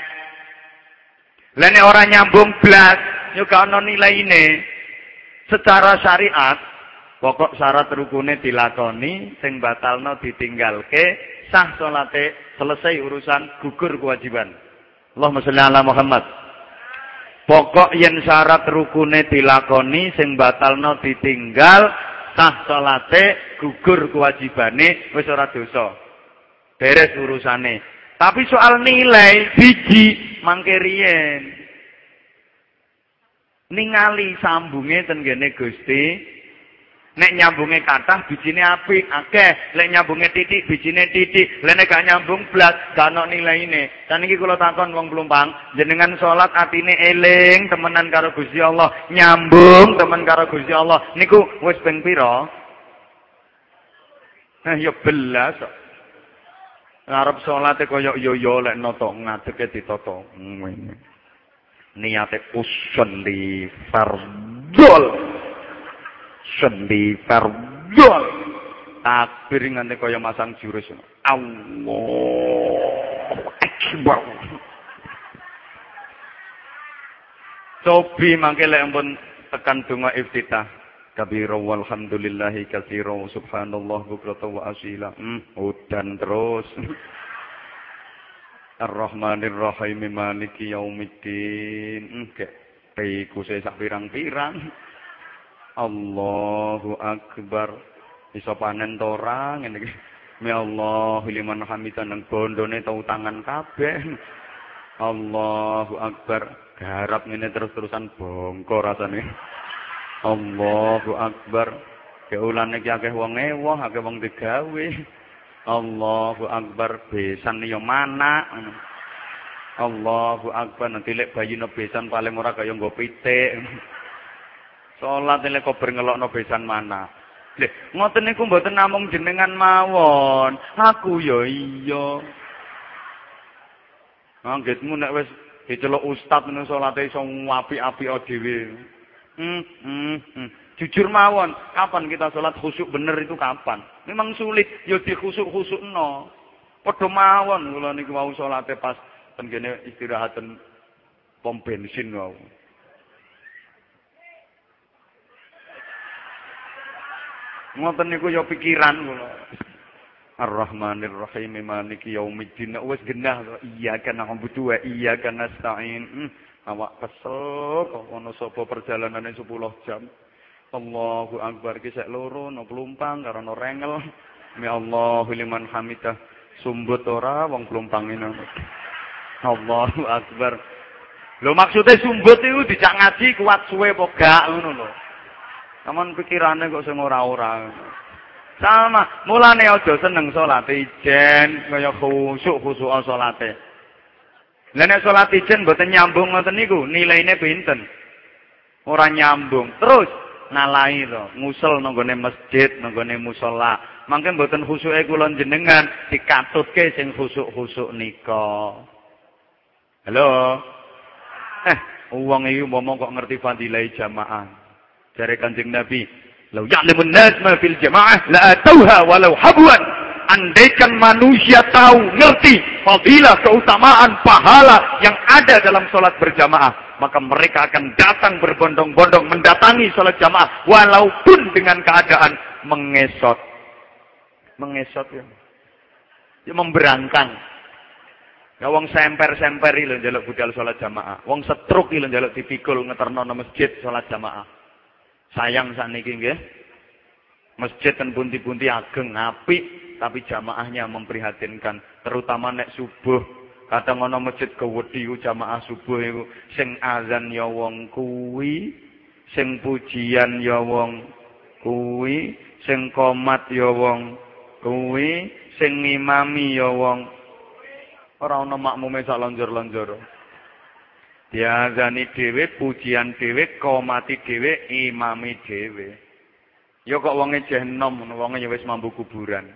Lah nek ora nyambung blas, yo gak ono nilaine. Secara syariat, pokok syarat rukune dilakoni, sing batalno ditinggalke, sah salate, selesai urusan gugur kewajiban. Allahumma sholli ala Muhammad. Pokok yen syarat rukune dilakoni sing batalno ditinggal sah salate gugur kewajibane wis ora dosa. Beres urusane. Tapi soal nilai biji mangke riyen. Ningali sambunge ten Gusti Nek nyambunge kathah bijine apik, akeh. Lek nyambunge titik bijine titik. Lek nek gak nyambung blas, gak ono nilaine. Dan iki kula takon wong Plumpang, jenengan salat atine eling temenan karo Gusti Allah, nyambung temen karo Gusti Allah. Niku wis ping pira? Eh ya belas. Arab salate kaya yo-yo lek nata ngadeke ditata. Niate usolli fardhol sendi fardol takbir nganti kaya masang jurus Allah akbar Cobi mangke lek ampun tekan donga iftitah kabira walhamdulillahi katsira subhanallah bukrata wa asila hmm, udan terus Ar-Rahmanir Rahim Maliki Yaumiddin. Oke. Piku saya sak pirang-pirang. Allahu Akbar. Iso panen to ora ngene iki. Mi Allah liman hamidan nang bondone tau tangan kabeh. Allahu Akbar. Garap ngene terus-terusan bongko rasane. Allahu Akbar. Keulane iki akeh wong ewoh, akeh wong digawe. Allahu Akbar besan yo mana Allahu Akbar nanti lek bayi no besan paling ora kaya nggo pitik Salat lek kober ngelokno besan mana Lih, ngoten niku mboten namung jenengan mawon. Aku yo iya. Anggitmu nek wis diceluk ustaz ngono salate iso apik-apik dhewe. Hmm, hmm, hmm. Jujur mawon, kapan kita sholat khusyuk bener itu kapan? Memang sulit, ya di khusuk-khusuk no. Padha mawon kula niku mau salate pas ten kene istirahatan pom bensin wau. Ngoten niku ya pikiran kula. Ar-Rahmanir Rahim Maliki Yaumiddin. Wis genah iya kan na'budu wa iya kan nasta'in. Hmm, awak kesel kok ono sapa perjalanane 10 jam. Allahu Akbar ki sek loro no plumpang karo no rengel. Mi Allahu liman hamidah. Sumbut ora wong plumpang ini. Allahu Akbar. Lho maksudnya sumbut itu dijak ngaji kuat suwe apa gak ngono lho. Saman pikirane kok sing ora-ora. Sama, mulane aja seneng salat ijen kaya khusuk-khusuk salate. Lah nek salat ijen mboten nyambung ngoten niku, nilaine pinten? Ora nyambung. Terus nalai to, ngusul nanggone masjid, nanggone musala. Mangke mboten khusuke kula jenengan dikatutke sing khusuk-khusuk nika. Halo. Eh, wong iki umpama kok ngerti fadilah jamaah. Jare Kanjeng Nabi, "Lau ya'lamun nas ma fil jamaah la atauha walau habwan." Andaikan manusia tahu, ngerti fadilah, keutamaan, pahala yang ada dalam sholat berjamaah, maka mereka akan datang berbondong-bondong mendatangi sholat jamaah, walaupun dengan keadaan mengesot. Mengesot ya. Ya memberangkang. Ya wong semper-semper lho njaluk budal sholat jamaah. Wong setruk lho njaluk dipikul ngeterno masjid sholat jamaah. Sayang sakniki nggih. Masjid ten bunti-bunti ageng apik tapi jamaahnya memprihatinkan terutama nek subuh. Kadang ana masjid kewedi jamaah subuh iku sing azan ya wong kuwi sing pujian ya wong kuwi sing komat ya wong kuwi sing ngimami ya wong. Ora ana makmume lonjor-lonjor diazani dhewe pujian dhewe komati dhewe imami dhewe. Ya kok wonge jeh enom wonge ya wis mambu kuburan.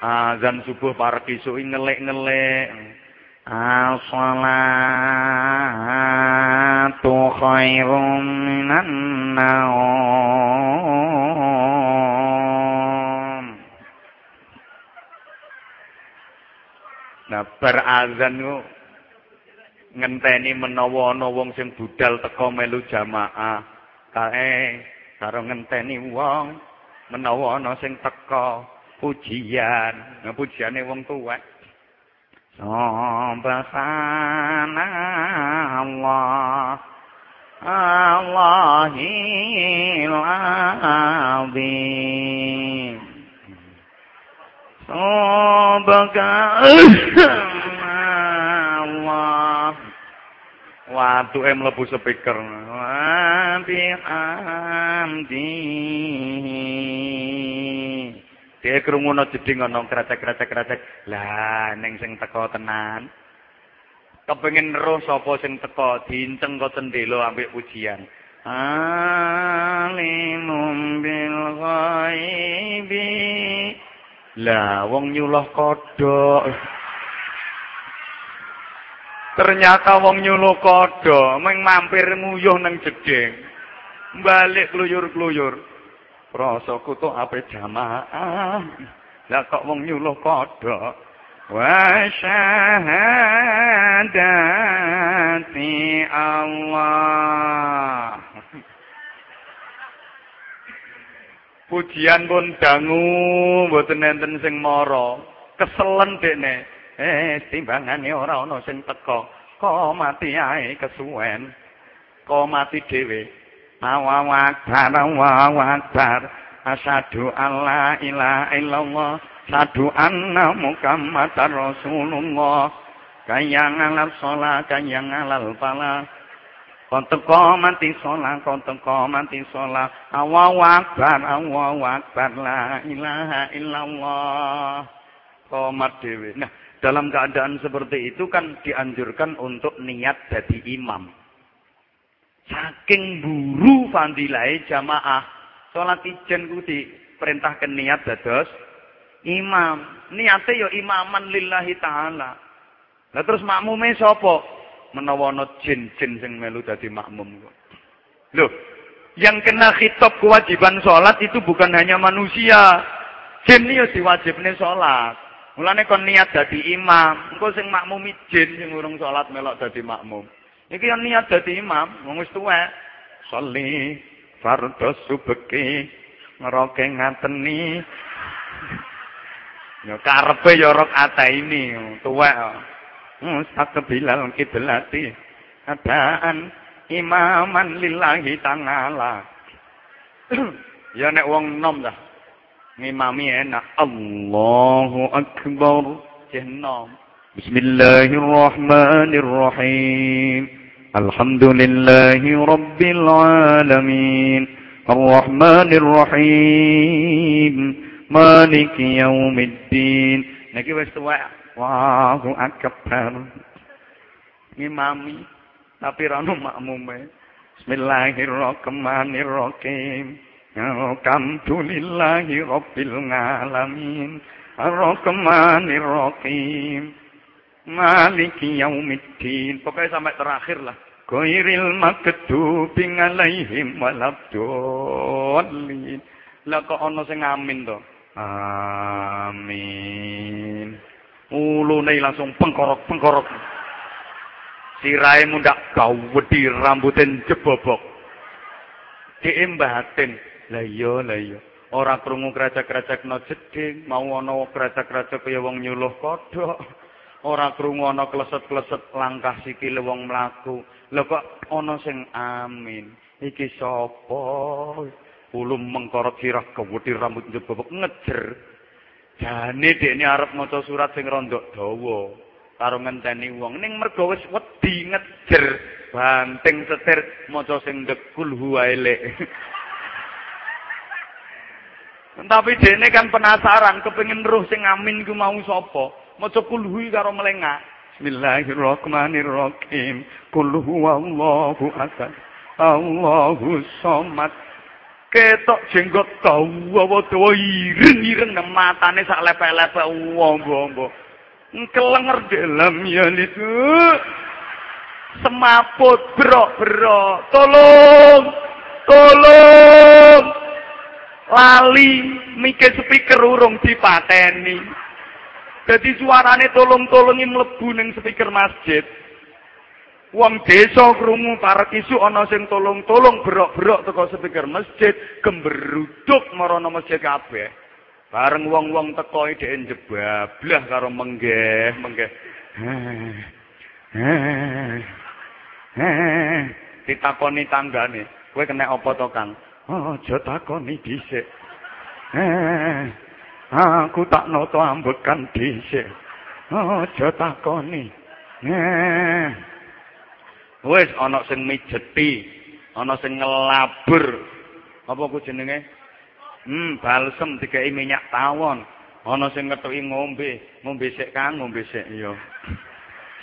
Azan subuh para kisui ngelek-ngelek. As-salatu khairum minan naum. Nah berazan ku ngenteni menawa ana wong sing budal teko melu jamaah. Kae karo ngenteni wong menawa ana sing teko pujian. Nah, pujiane wong tuwa Subhana Allah Allahil azim. Allah Watu em lebu speaker. Wabi amdi. Dia kerungu no jadi ngonong keracak keracak keracak. Lah neng sing teko tenan. Kepengin roh sapa sing teko dinceng kau cendelo ambek pujian. Alimum bil ghaibi. Lah wong nyuluh kodok. Ternyata wong nyuluh kodok meng mampir nguyuh nang jeding. Balik kluyur-kluyur. rasaku to ape jamaah. Lah kok wong nyuluh padha? Wa syahadati Allah. Pujian pun dangu mboten enten sing mara. Keselen dekne Eh timbangane ora ana sing teko. Kok mati ae kesuwen. Kok mati dhewe. Allahu akbar. Asyhadu alla ilaha illallah. Sadu anna Muhammadar Rasulullah. Kayang alal sholat, kayang alal pala. Konteko mati sholat, konteko mati sholat. Allahu akbar, Allahu akbar, la ilaha illallah. Komat dewi. Nah, dalam keadaan seperti itu kan dianjurkan untuk niat jadi imam. Saking buru fandilai jamaah. Sholat ijen ku diperintahkan niat dados imam. Niate ya imaman lillahi taala. Lah terus makmume sapa? Menawa jin-jin sing melu dadi makmum. Loh, yang kena khitab kewajiban sholat itu bukan hanya manusia. Jin ya diwajibne sholat. Mulane kon niat dadi imam, engko sing makmumi jin sing urung sholat melok dadi makmum. Iki yang niat dadi imam, wong wis tuwek. Sholli fardhu subki ngeroke ngateni Ya karepe ya ata ini tuwek. Mustaqbilal kiblati adaan imaman lillahi ta'ala. ya nek wong nom dah. Ngimami enak. Allahu akbar. Jennom. Bismillahirrahmanirrahim. Alhamdulillahi rabbil alamin. Ar-Rahmanir-Rahim. maliki yaumiddin niki wis tuwek Allahu akbar ngimami tapi rano makmume Bismillahirrahmanirrahim Alhamdulillahi Rabbil Alamin Ar-Rahmanir-Rahim Maliki Yaumiddin Pokoknya sampai terakhir lah Ghairil makdubi alaihim walabdallin Lah kok ana sing amin to Amin. Ulune langsung pengkorok-pengkorok. Sirahe mundak gawedi rambutin jebobok. Diembahatin. Lah iya, lah iya. Ora krungu kracak-kracak no jeding, mau ana kracak-kracak kaya wong nyuluh kodhok. Ora krungu ana kleset-kleset langkah sikile wong mlaku. Lha kok ana sing amin. Iki sapa? ulum mengkorot sirah kewuti rambut njebobok ngejer. Jane dekne arep maca surat sing rondok dawa karo ngenteni wong ning mergo wis wedi ngejer banting setir maca sing dekul huwaile. Tapi dene kan penasaran kepengin roh sing amin ku mau sapa? Maca kulhui karo melengak. Bismillahirrahmanirrahim. Qul huwallahu ahad. Allahu somad ketok jenggot dawa dawa ireng-ireng nang matane sak lepek-lepek wombo-wombo. Kelenger dalam ya itu. Semaput brok-brok. Tolong. Tolong. Lali mikir speaker urung dipateni. Jadi suarane tolong-tolongi mlebu ning speaker masjid. Wong desa krungu para isu ana sing tolong-tolong berok-berok teko speaker masjid, gemberuduk marana masjid kabeh. Bareng wong-wong teko dhek jebablah karo menggeh, menggeh. Ditakoni tanggane, kowe kena apa to, Kang? Aja takoni dhisik. Aku tak noto ambekan dhisik. Aja takoni. Eh. Wis ana sing mijeti, ana sing ngelabur. Apa ku jenenge? Hmm, balsem dikai minyak tawon. Ana sing ngethuki ngombe, ngombe sik Kang, ngombe sik ya.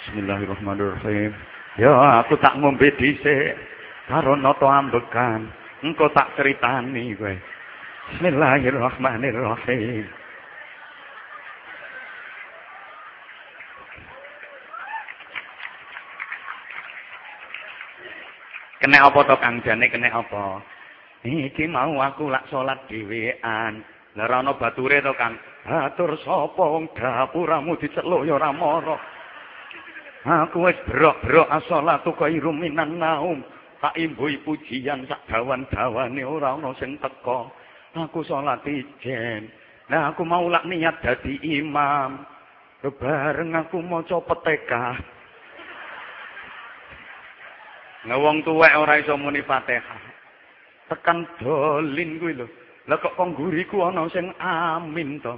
Bismillahirrahmanirrahim. Ya, aku tak ngombe dhisik karo nata ambekan. Engko tak critani kowe. Bismillahirrahmanirrahim. Kena apa to Kang Jane kena apa? Iki mau aku lak salat dhewean. Lah ora ana bature to Kang. Atur sapa wong dapuramu diceluk ya ora. Aku wis brok-brok asolatu khairu minan naum. Tak imbui pujian sak dawan-dawane ora ana sing teka. Aku salat ijen. Nah aku mau lak niat dadi imam. Bareng aku maca peteka. Lah wong tuwek ora iso muni Fatihah. Tekan dolin kuwi lho. Lah kok kongguriku ana sing amin to.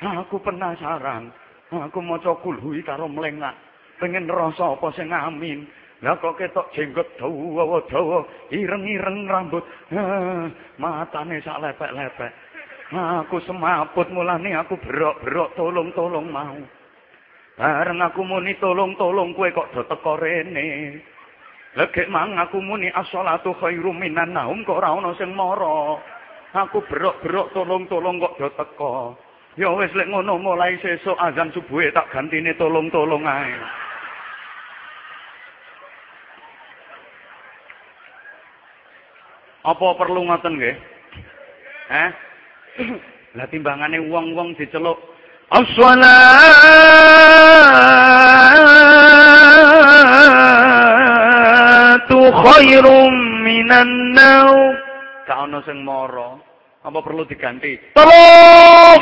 Aku penasaran. Aku maca kulhui karo mlengak. Pengen rasa apa sing amin. Lah kok ketok jenggot dawa-dawa, ireng-ireng rambut. Ha, matane sak lepek-lepek. Aku semaput mulane aku berok-berok tolong-tolong mau. Bareng aku muni tolong-tolong kowe kok do teko rene. Lagi mang aku muni as-salatu khairum minan naum kok ora ana sing mara. Aku berok-berok tolong-tolong kok do teko. Ya wis lek ngono mulai sesuk azan subuhe tak gantine tolong-tolong ae. Apa perlu ngoten nggih? Eh? Lah timbangane wong-wong diceluk As-salatu khairum minan naum. Gak ono sing mara. Apa perlu diganti? Tolong!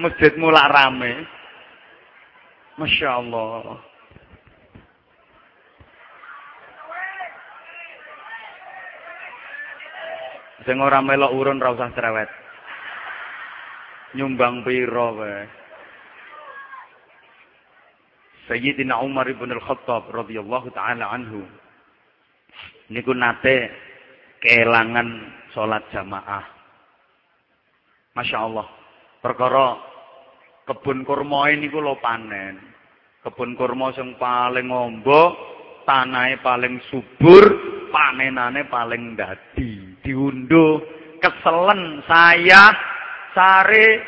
Masjid mulak rame. Masya Allah. Sing ora melok urun ra usah cerewet. Nyumbang pira wae. Sayyidina Umar ibn al-Khattab radhiyallahu taala anhu niku nate kelangan salat jamaah. Masya Allah. Perkara kebun kurma niku lo panen. Kebun kurma sing paling ngombo, tanahe paling subur, panenane paling dadi. Diunduh keselen saya sare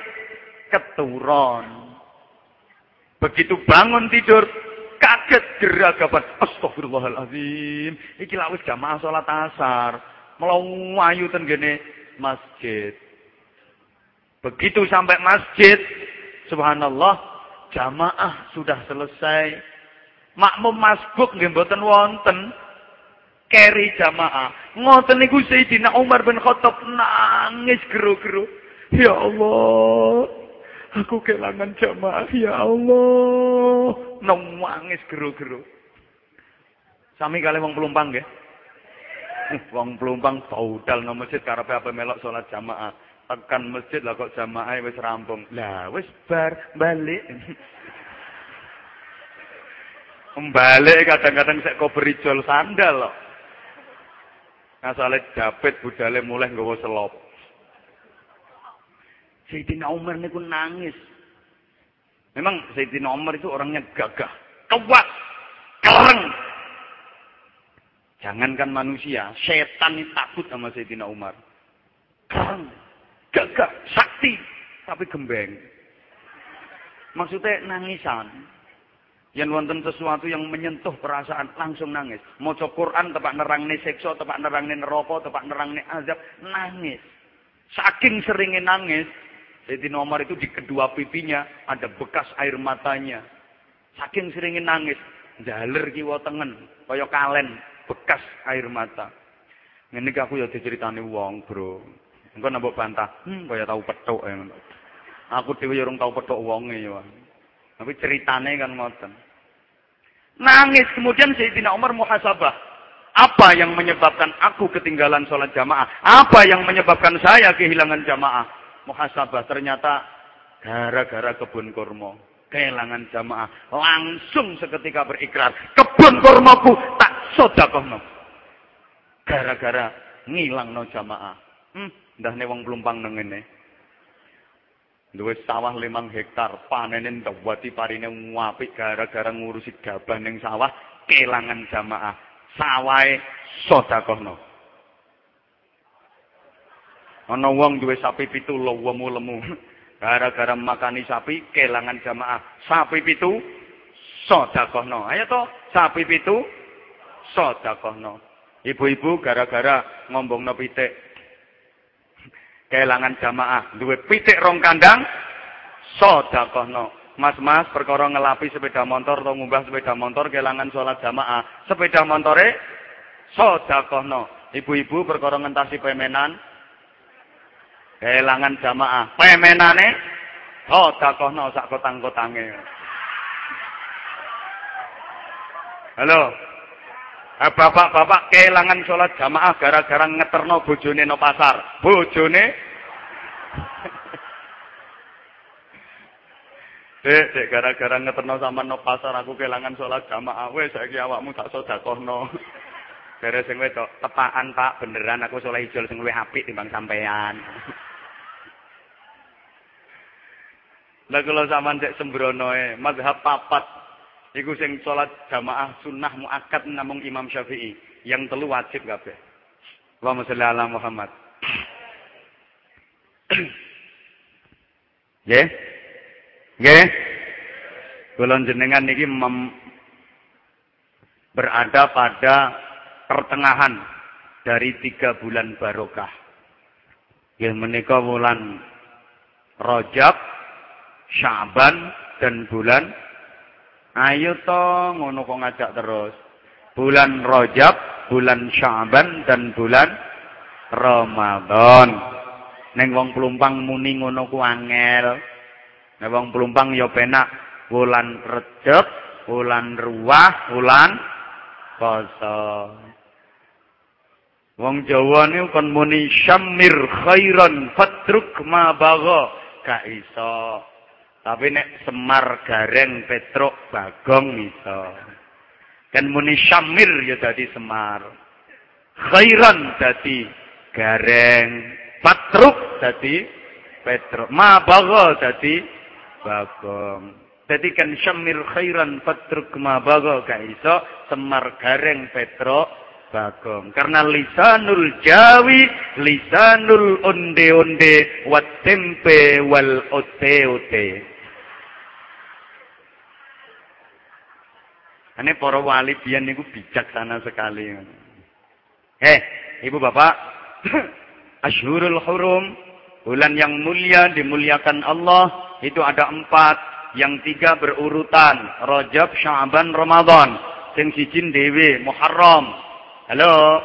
keturun. Begitu bangun tidur kaget geragapan. Astagfirullahalazim. Iki lawis jamaah salat asar. Melayu ten gene masjid. Begitu sampai masjid, subhanallah, jamaah sudah selesai. Makmum masbuk nggih mboten wonten. Keri jamaah. Ngoten niku Sayyidina Umar bin Khattab nangis gero-gero. Ya Allah, aku kelangan jamaah ya Allah. Nangis gero-gero. Sami kali wong pelumpang nggih. Wong pelumpang baudal nang masjid karepe apa melok salat jamaah. Tekan masjid lah kok jamaah wis rampung. Lah wis bar balik. Mbalik kadang-kadang sek kok berijol sandal loh. Asale dapet budale mulai nggawa selop. Sayyidina Umar niku nangis. Memang Sayyidina Umar itu orangnya gagah, kuat, kereng. Jangankan manusia, setan ini takut sama Sayyidina Umar. Kereng, gagah, sakti, tapi gembeng. Maksudnya nangisan. Yang wonten sesuatu yang menyentuh perasaan langsung nangis. Maca Quran tepak nerangne siksa, tepak nerangne neraka, tepak nerangne azab, nangis. Saking seringnya nangis, Sayyidina Umar itu di kedua pipinya ada bekas air matanya. Saking seringnya nangis, jaler kiwa tengen, kaya kalen, bekas air mata. Ngene aku ya diceritani wong, Bro. Engko nambah bantah, hmm, kaya tahu petuk. Aku dhewe ya urung tau petuk ya. Tapi ceritane kan ngoten. Nangis kemudian Sayyidina Umar muhasabah. Apa yang menyebabkan aku ketinggalan sholat jamaah? Apa yang menyebabkan saya kehilangan jamaah? Muhasabah ternyata gara-gara kebun kurma. Kehilangan jamaah. Langsung seketika berikrar. Kebun kurmaku tak sodakohno. Gara-gara ngilang no jamaah. Hmm, dah wong pelumpang nang ngene. Duwe sawah limang hektar, panenin dawati parine apik gara-gara ngurusi gabah ning sawah, kelangan jamaah. Sawahe sedekahno. Ana wong duwe sapi pitu lemu-lemu. Gara-gara makani sapi, kelangan jamaah. Sapi pitu sedekahno. Ayo to, sapi pitu sedekahno. Ibu-ibu gara-gara ngombongno pitik kelangan jamaah duwe pitik rong kandang Mas-mas perkara ngelapi sepeda motor atau ngumbah sepeda motor kelangan sholat jamaah sepeda motore sedekahno ibu-ibu perkara ngentasi pemenan Kelangan jamaah. Pemenane oh dakohno sak kotang-kotange. Halo. Eh, bapak-bapak kelangan sholat jamaah gara-gara ngeterno bojone no pasar. Bojone Dek, dek gara-gara ngeterno sama no pasar aku kelangan sholat jamaah. Wes saiki awakmu tak sedakohno. Beres sing wedok, tepaan Pak, beneran aku soleh ijol sing luwih apik timbang sampean. Lah kula sampean cek sembrono e, mazhab papat iku sing salat jamaah sunnah muakkad namung Imam Syafi'i, yang telu wajib kabeh. Allahumma sholli ala Muhammad. Nggih? Nggih? Kula jenengan niki berada pada pertengahan dari tiga bulan barokah. Yang menikah bulan Rojab, Syaban, dan bulan Ayo to ngono kok ngajak terus. Bulan Rojab, bulan Syaban, dan bulan Ramadan. Neng wong pelumpang muni ngono ku angel. Nah, wong pelumpang ya penak wulan Rejab, wulan Ruah, wulan Poso. Wong Jawa niku kon muni syamir khairan fatruk ma bagha ka iso. Tapi nek Semar Gareng Petruk Bagong iso. Kan muni syamir ya dadi Semar. Khairan dadi Gareng, Patruk dadi Petruk, ma bagha dadi bagong. Jadi kan syamir khairan fatruk ma bago kaiso semar gareng petro bagong. Karena lisanul jawi, lisanul onde-onde, wat tempe wal ote-ote. Ini para wali biyen niku bijaksana sekali. Eh, ibu bapak, Ashurul Hurum, bulan yang mulia dimuliakan Allah, itu ada empat, yang tiga berurutan, Rajab, Sya'ban, Ramadan. Sing sijin dewi, Muharram. Halo.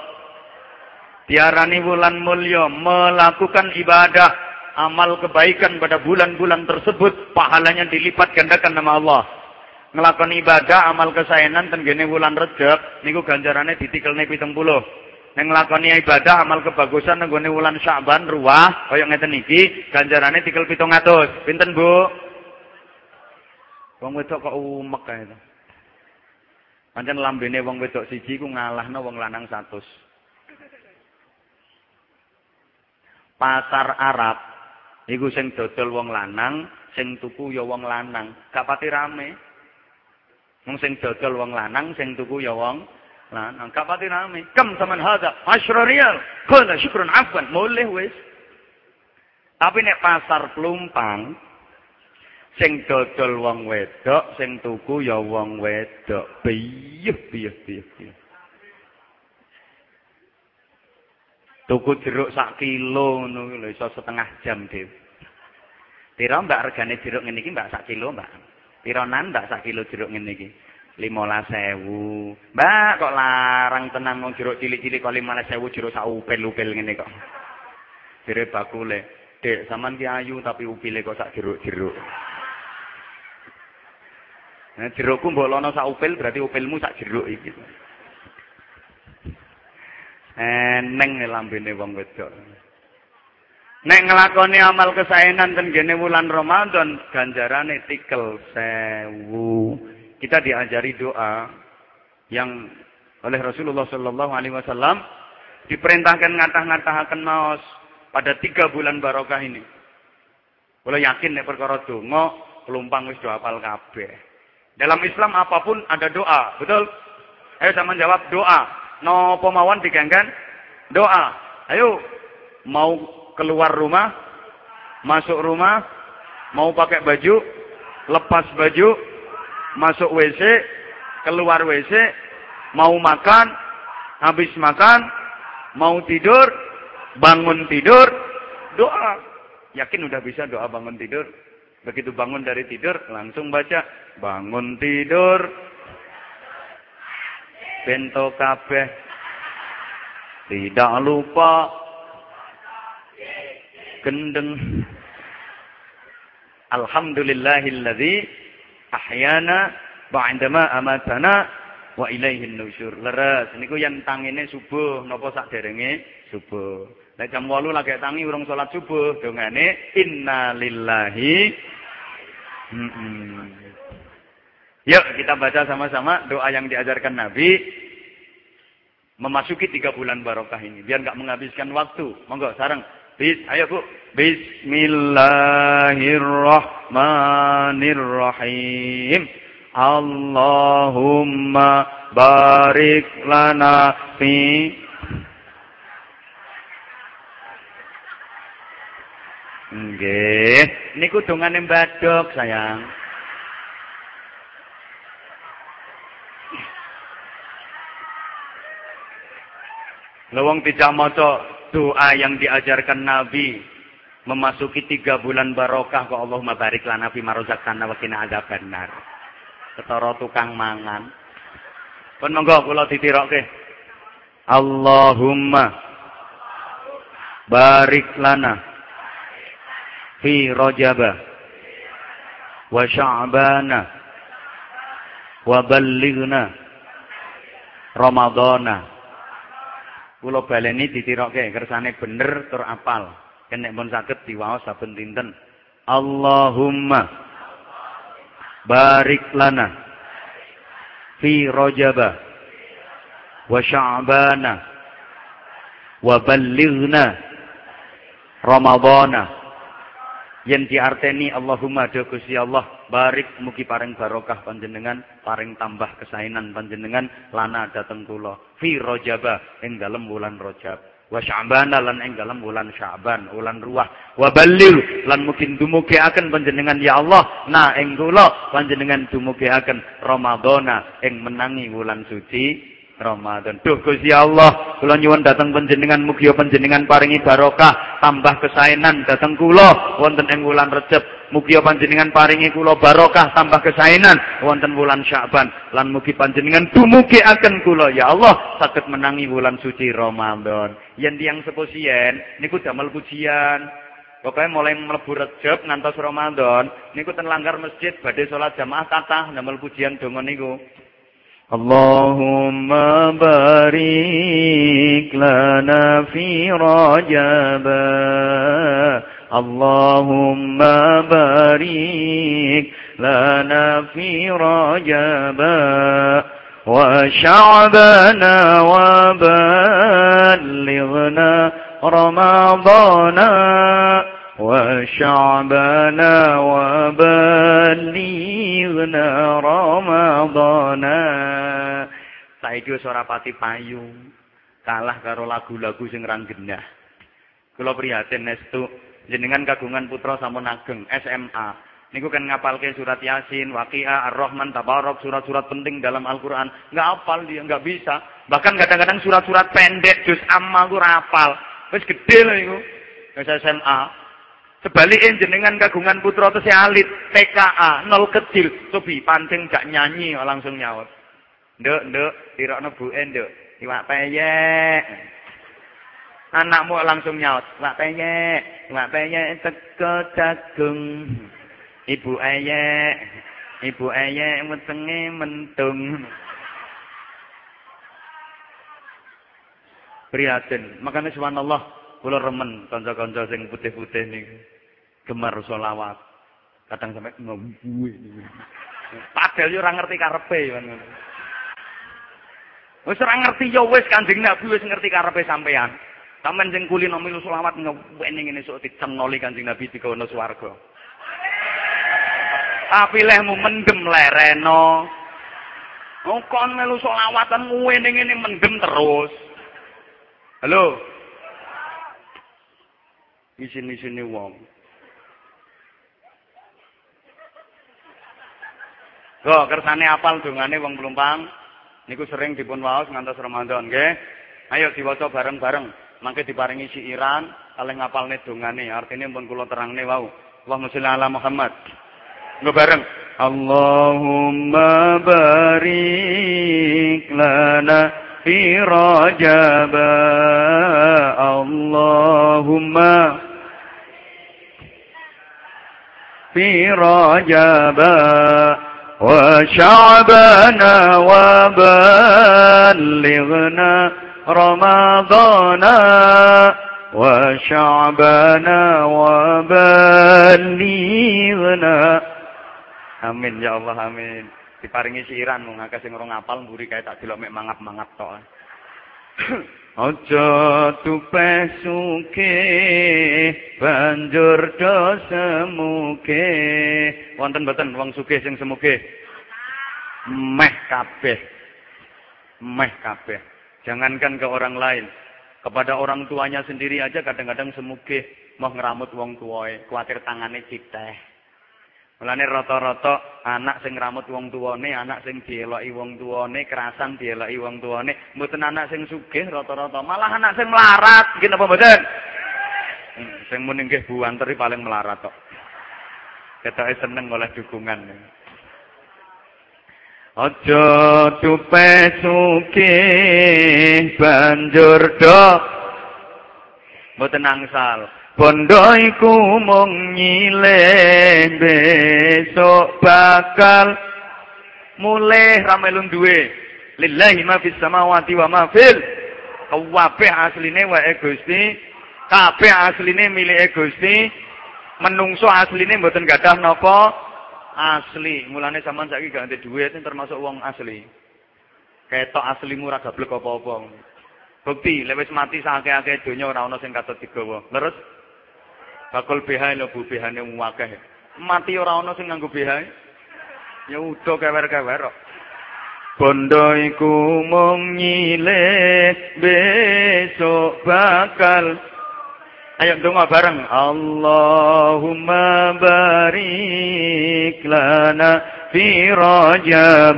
Tiarani bulan mulia melakukan ibadah, amal kebaikan pada bulan-bulan tersebut, pahalanya dilipat gandakan nama Allah. Ngelakon ibadah, amal kesayangan tenggene bulan Rajab, niku ganjarannya ditikelne 70. Neng nglakoni ibadah amal kebagusan nenggone wulan Sya'ban ruwah kaya ngeten iki ganjarane tikel 700. Pinten, Bu? Wong wedok kok umek kae to. Pancen lambene wong wedok siji ku ngalahno wong lanang 100. Pasar Arab iku sing dodol wong lanang, sing tuku ya wong lanang. Gak pati rame. Wong sing dodol wong lanang, sing tuku ya wong Nah, angka pati nami. Kam saman hada? Asyra riyal. Kala syukrun afwan. Boleh wis. Tapi nek pasar pelumpang, sing dodol wong wedok, sing tuku ya wong wedok. Biyuh, biyuh, biyuh, biyuh. Tuku jeruk sak kilo ngono lho iso setengah jam dhewe. Pira mbak regane jeruk ngene iki mbak sak kilo mbak? Pira nan mbak sak kilo jeruk ngene iki? lima sewu. Mbak kok larang tenang wong jeruk cilik-cilik kok lima sewu jeruk sak upil-upil ngene kok. Jere bakule, Dek, sampean ki ayu tapi upile kok sak jeruk-jeruk. Nah, jerukku mbok lono sak upil berarti upilmu sak jeruk iki. Eneng lambene wong wedok. Nek ngelakoni amal kesaenan ten gene wulan Ramadan ganjarane tikel sewu kita diajari doa yang oleh Rasulullah Shallallahu Alaihi Wasallam diperintahkan ngatah-ngatahaken maos pada tiga bulan barokah ini. Kalau yakin nek perkara donga, pelumpang wis doa apal kabeh. Dalam Islam apa pun ada doa, betul? Ayo sama jawab doa. No pemawon diganggan doa. Ayo mau keluar rumah, masuk rumah, mau pakai baju, lepas baju, masuk WC, keluar WC, mau makan, habis makan, mau tidur, bangun tidur, doa. Yakin udah bisa doa bangun tidur? Begitu bangun dari tidur, langsung baca, bangun tidur, bento kabeh, tidak lupa, gendeng. Alhamdulillahilladzi ahyana ba'dama amatana wa ilaihin nusyur. Leres niku yen tangine subuh napa derenge subuh. Nek jam 8 lagi tangi urung salat subuh, dongane innalillahi. Mm -mm. Yuk kita baca sama-sama doa yang diajarkan Nabi memasuki tiga bulan barokah ini biar nggak menghabiskan waktu. Monggo sarang. Bis, ayo Bu. Bismillahirrahmanirrahim. Allahumma barik lana fi Nggih, niku dongane mbadok, sayang. Lawang tidak maca doa yang diajarkan Nabi memasuki tiga bulan barokah kok Allahumma barik lana fi marozaqtana wa qina adzabannar ketara tukang mangan. Pun monggo kula ditirokke. Allahumma barik lana fi Rajaba wa Sya'bana wa ballighna Ramadana. Kula baleni ditirokke kersane bener tur apal. Nek pun saged diwaos saben dinten. Allahumma barik lana fi rajaba wa sya'bana wa ballighna ramadana yang diarteni Allahumma do Gusti Allah barik mugi paring barokah panjenengan paring tambah kesainan panjenengan lana dateng kula. Fi rajaba ing dalem wulan rajab. Wa sya'ban lan ing dalam bulan sya'ban bulan ruah wa balil lan mungkin dumugiaken panjenengan ya Allah. Na ing kula panjenengan dumugiaken ramadhana ing menangi bulan suci Ramadan. Duh Gusti Allah, kula nyuwun dhateng panjenengan mugi panjenengan paringi barokah, tambah kesainan dhateng kula wonten ing wulan Recep. Mugi panjenengan paringi kula barokah tambah kesainan wonten wulan Sya'ban lan mugi panjenengan dumugi akan kula ya Allah saged menangi wulan suci Ramadan. Yen tiyang seposien niku damel pujian. Pokoknya mulai mlebu Recep ngantos Ramadan niku ten langgar masjid badhe salat jamaah kathah damel pujian donga niku. Allahumma barik lana fi Rajab اللهم بارك لنا في رجب وشعبنا وبلغنا رمضان وشعبنا وبلغنا رمضان. Saiki wis ora pati payu. Kalah karo lagu-lagu sing rang gendah. Kula prihatin estu jenengan kagungan putra sampun ageng SMA. Niku kan ngapalke surat Yasin, Waqiah, Ar-Rahman, Tabarok, surat-surat penting dalam Al-Qur'an. Enggak hafal dia, enggak bisa. Bahkan kadang-kadang surat-surat pendek juz amma ku hafal. Wis gede lho iku. Wis SMA. Sebaliknya jenengan kagungan putra itu alit, TKA, nol kecil. Cobi pancing gak nyanyi langsung nyaut. Nduk, nduk, tirokno buke nduk. Iwak peyek. Anakmu langsung nyaut, "Wak peyek, wak peyek teko jagung." Ibu ayek, ibu ayek wetenge mentung. Prihatin. Makanya subhanallah, kula remen kanca-kanca sing putih-putih niku. Gemar selawat. Kadang sampai ngombe. Padahal yo ora ngerti karepe. Wis ora ngerti yo wis Kanjeng Nabi wis ngerti karepe sampean. Sampeyan sing kulino milu selawat ngene ngene sok dicengoli Kanjeng Nabi digono swarga. Tapi lehmu mendem lereno. Oh kon melu selawatan ngene ngene mendem terus. Halo. Isin-isine wong. Kok kersane apal dongane wong Plumpang niku sering dipun waos ngantos Ramadan nggih. Ayo diwaca bareng-bareng. mangke diparingi siiran kalih ngapalne dongane artine pun kula terangne wau Allahumma sholli ala Muhammad nggo bareng Allahumma barik lana fi rajab Allahumma في رجب وشعبنا وبلغنا رمضان وشعبنا وبلغنا Amin ya Allah amin. Diparingi siiran mung akeh sing ora ngapal mburi kae tak delok mek mangap-mangap tok. Aja tupe suke banjur do semuke. Wonten mboten wong sugih sing semuge? Meh kabeh. Meh kabeh. Jangankan ke orang lain. Kepada orang tuanya sendiri aja kadang-kadang semuge mau ngeramut wong tuwae, kuatir tangane citeh. Mulane rata-rata anak sing ngramut wong tuwane, anak sing dieloki wong tuwane, kerasan dieloki wong tuwane, mboten anak sing sugih rata-rata, malah anak sing melarat, nggih napa mboten? Hmm, sing muni nggih buanteri paling melarat tok. Ketoke seneng oleh dukungan. Aja tupe sugih banjur do mboten angsal. Bondo iku mung nyileh besok bakal mulai ramelun duwe. Lillahi ma fis samawati wa ma fil kabeh asline wae Gusti, kabeh asline milike Gusti. Menungso asline mboten gadah napa asli. Mulane sampean saiki gak ndek dhuwit termasuk wong asli. Ketok aslimu ora gablek apa-apa. Bukti, lewis mati sakake-ake donya ora ana sing katut digawa. Leres? Bakul BH lho Bu BH-ne akeh. Mati ora ana sing nganggo BH. Ya udah kewer-kewer kok. Bondo iku mung nyile besok bakal Ayo doa bareng. Allahumma barik lana fi rajab.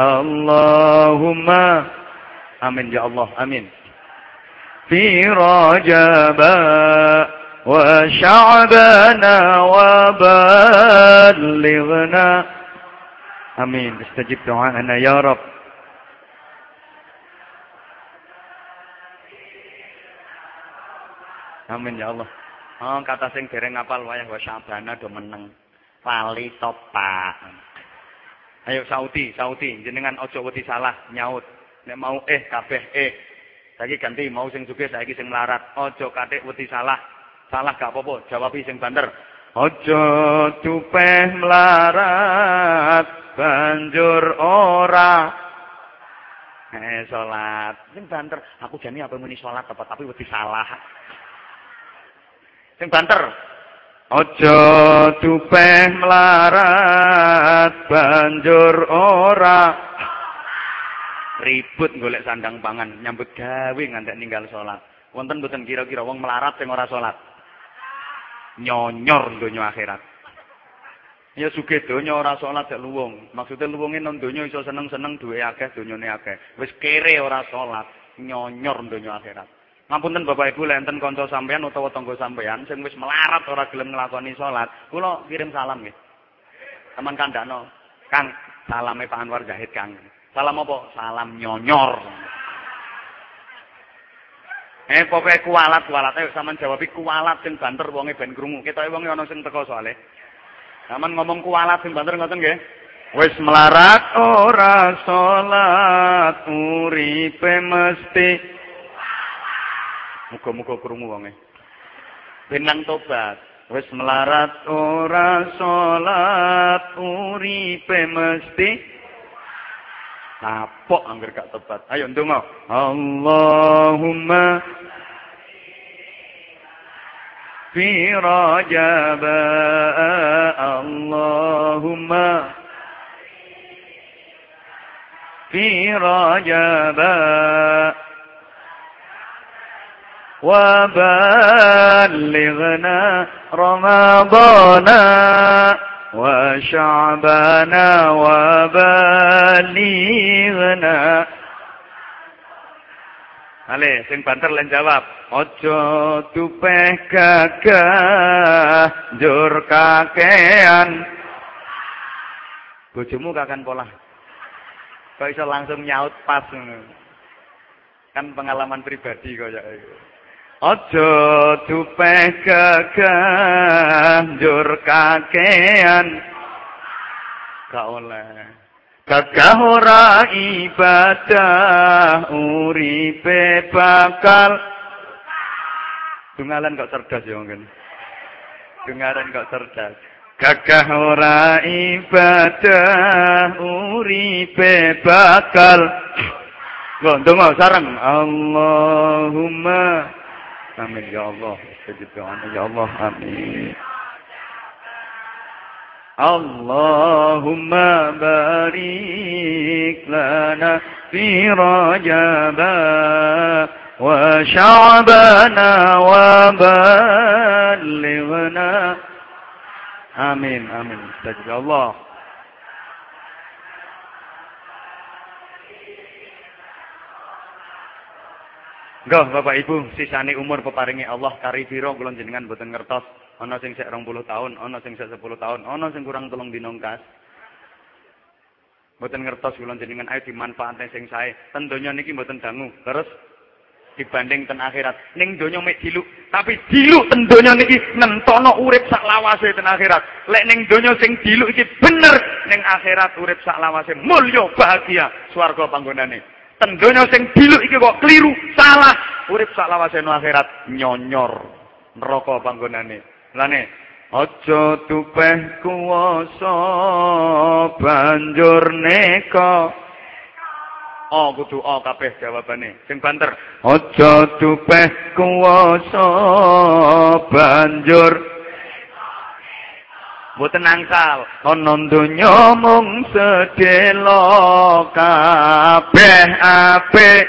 Allahumma Amin ya Allah. Amin. Fi rajab, wa sya'bana wa balighna. Amin. Istajib doaana ya Rabb. Amin ya Allah. Oh, kata sing dereng ngapal wayah wa syabana do meneng. Pali topak. Ayo Saudi, Saudi, jenengan ojo wedi salah nyaut. Nek mau eh kabeh eh. Saiki ganti mau sing sugih saiki sing melarat. Ojo katik wedi salah. Salah gak apa-apa, jawab sing banter. Ojo tupeh melarat banjur ora Eh salat. Sing banter, aku jani apa muni salat tepat tapi wedi salah. Sing banter. Ojo tupeh melarat banjur ora ribut golek sandang pangan nyambut gawe ngantek ninggal salat. Wonten mboten kira-kira wong melarat sing ora salat? nyonyor donya akhirat. Ya sugih donya ora salat gak luwung. Maksude luwunge nang donya iso seneng-seneng duwe akeh donyane akeh. Wis kere ora salat, nyonyor donya akhirat. Ngapunten Bapak Ibu lenten kanca sampean utawa tangga sampean sing wis melarat ora gelem nglakoni salat, kula kirim salam nggih. Taman kandhano. Kang, salame Pak Anwar Zahid Kang. Salam apa? Salam nyonyor. Eh pokoke kualat kualat ayo sampean jawab kualat sing banter wonge ben krungu. Ketoke wonge ana sing teko soalé. Sampean ngomong kualat sing banter ngoten nggih. Wis melarat ora salat uripe mesti Muga-muga krungu wonge. Benang tobat. Wis melarat ora salat uripe mesti Kapok angger gak tebat. Ayo ndonga. Allahumma fi rajab Allahumma fi rajab وبلغنا رمضان وشعبنا وبلغنا Ale, sing banter len jawab. Ojo tupeh gagah, jur kakean. Bojomu kakan pola. Kok iso langsung nyaut pas. Kan pengalaman pribadi kaya Ojo tupeh keganjur kakean. Gak oleh. Gagah ora ibadah uripe bakal Dungalan kok cerdas ya mungkin. Dungalan kok cerdas. Gagah ora ibadah uripe bakal Loh, ndonga sareng. Allahumma Amin ya Allah. Istajib doa ya Allah. Amin. Allahumma barik lana fi rajaba wa sya'bana wa ballighna. Amin, amin. Nggih, Bapak Ibu, sisane umur peparingi Allah kari pira kula jenengan boten ngertos. Ana sing sek 20 tahun, ana sing sek 10 tahun, ana sing kurang telung dina kas. Ngertos kula jenengan ayo dimanfaatne sing sae. Ten donya niki boten dangu. Terus dibanding ten akhirat. Ning donya mek diluk, tapi diluk ten donya niki nentono urip sak lawase ten akhirat. Lek ning donya sing diluk iki bener, ning akhirat urip sak lawase mulya bahagia swarga panggonane. Tendonya sing diluk iki kok keliru, salah. Urip sak lawase akhirat nyonyor neraka panggonane. Lane aja tupeh kuwasa banjur neka. Oh, kudu oh kabeh jawabane. Sing banter. Aja tupeh kuwasa banjur Mboten angsal. Ana donya mung sedelo kabeh apik.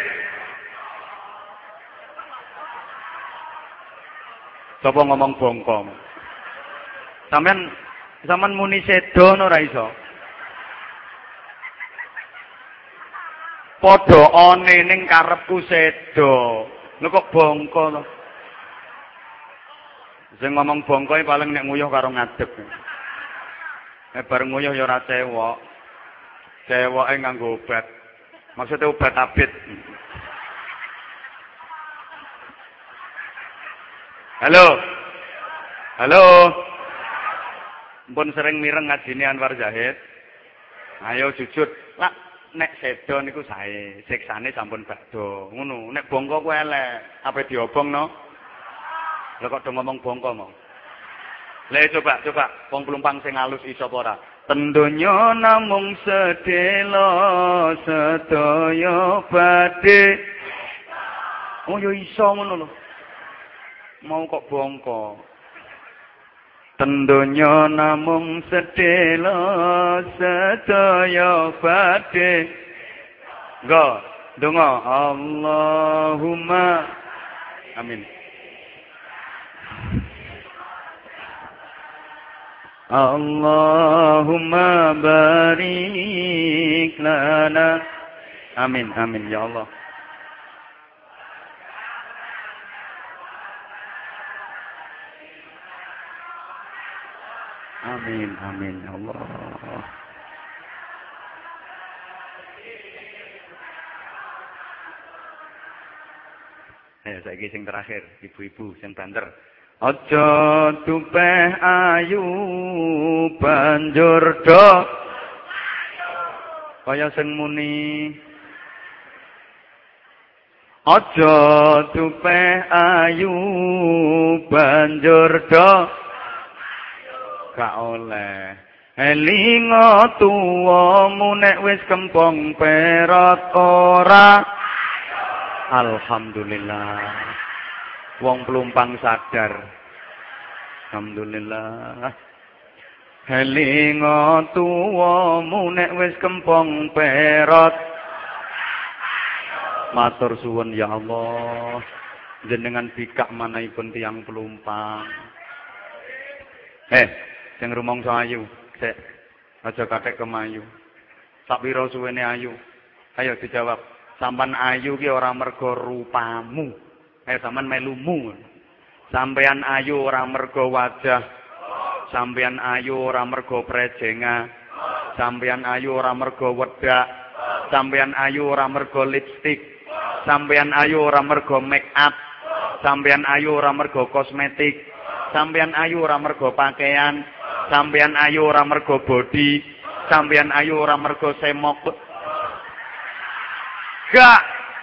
Sapa ngomong bongkong? Sampeyan sampean muni sedo ora iso. Padha one ning karepku sedo. Lho kok bongko to? Sing ngomong bongko paling nek nguyuh karo ngadeg. Eh bareng nguyuh ya ora cewek. Cewoke nganggo obat. Maksudnya obat abit. Halo. Halo. Mpun sering mireng ngajine Anwar Zahid. Ayo jujur. Lah nek sedo niku sae, siksane sampun bakdo. Ngono. Nek bongko ku elek. Apa diobong no? Lah kok do ngomong bongko mau? Le coba coba wong pelumpang sing alus iso apa ora? Tendonya namung sedelo sedaya badhe. Oh yo iso ngono lho. Mau kok bongko. Tendonya namung sedelo sedaya badhe. Go, donga Allahumma amin. Allahumma barik lana. Amin, amin ya Allah. Amin, amin ya Allah. Eh, saya sing terakhir, ibu-ibu sing banter. Aja tupeh ayu banjur do kaya sing muni. Aja tupeh ayu banjur do gak oleh. Elinga tuwamu nek wis kempong perot ora? Alhamdulillah wong pelumpang sadar. Alhamdulillah. Helinga tuwamu nek wis kempong perot. Matur suwun ya Allah. Jenengan bikak manahipun tiang pelumpang. Eh, sing rumangsa ayu, sik. Aja kathek kemayu. Sak pira ayu? Ayo dijawab. Sampan ayu ki ora mergo rupamu. Eh sampean melumu. Sampean ayu ora mergo wajah. Sampean ayu ora mergo prejenga. Sampean ayu ora mergo wedak. Sampean ayu ora mergo lipstick. Sampean ayu ora mergo make up. Sampean ayu ora mergo kosmetik. Sampean ayu ora mergo pakaian. Sampean ayu ora mergo body. Sampean ayu ora mergo semok. Gak,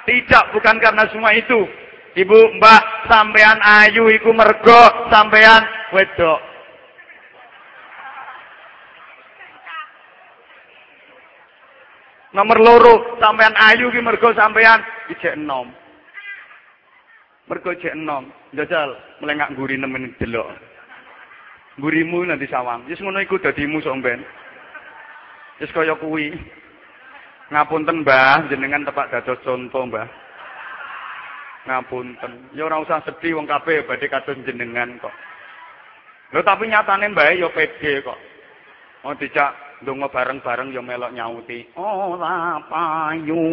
tidak bukan karena semua itu. Ibu, Mbak, sampean ayu iku mergo sampean wedok. Nomor loro, sampean ayu ki mergo sampean ijek enom. Mergo ijek enom. Jajal, melengak nguri nemen delok. Ngurimu nanti sawang. Wis ngono iku dadimu sok ben. Wis kaya kuwi. Ngapunten, Mbah, jenengan tepak dados contoh, Mbah. Ngapunten. Ya ora usah sedih wong kabeh badhe kados jenengan kok. Lho tapi nyatane Mbah ya pede kok. Mau dijak ndonga bareng-bareng ya melok nyauti. Ora payu.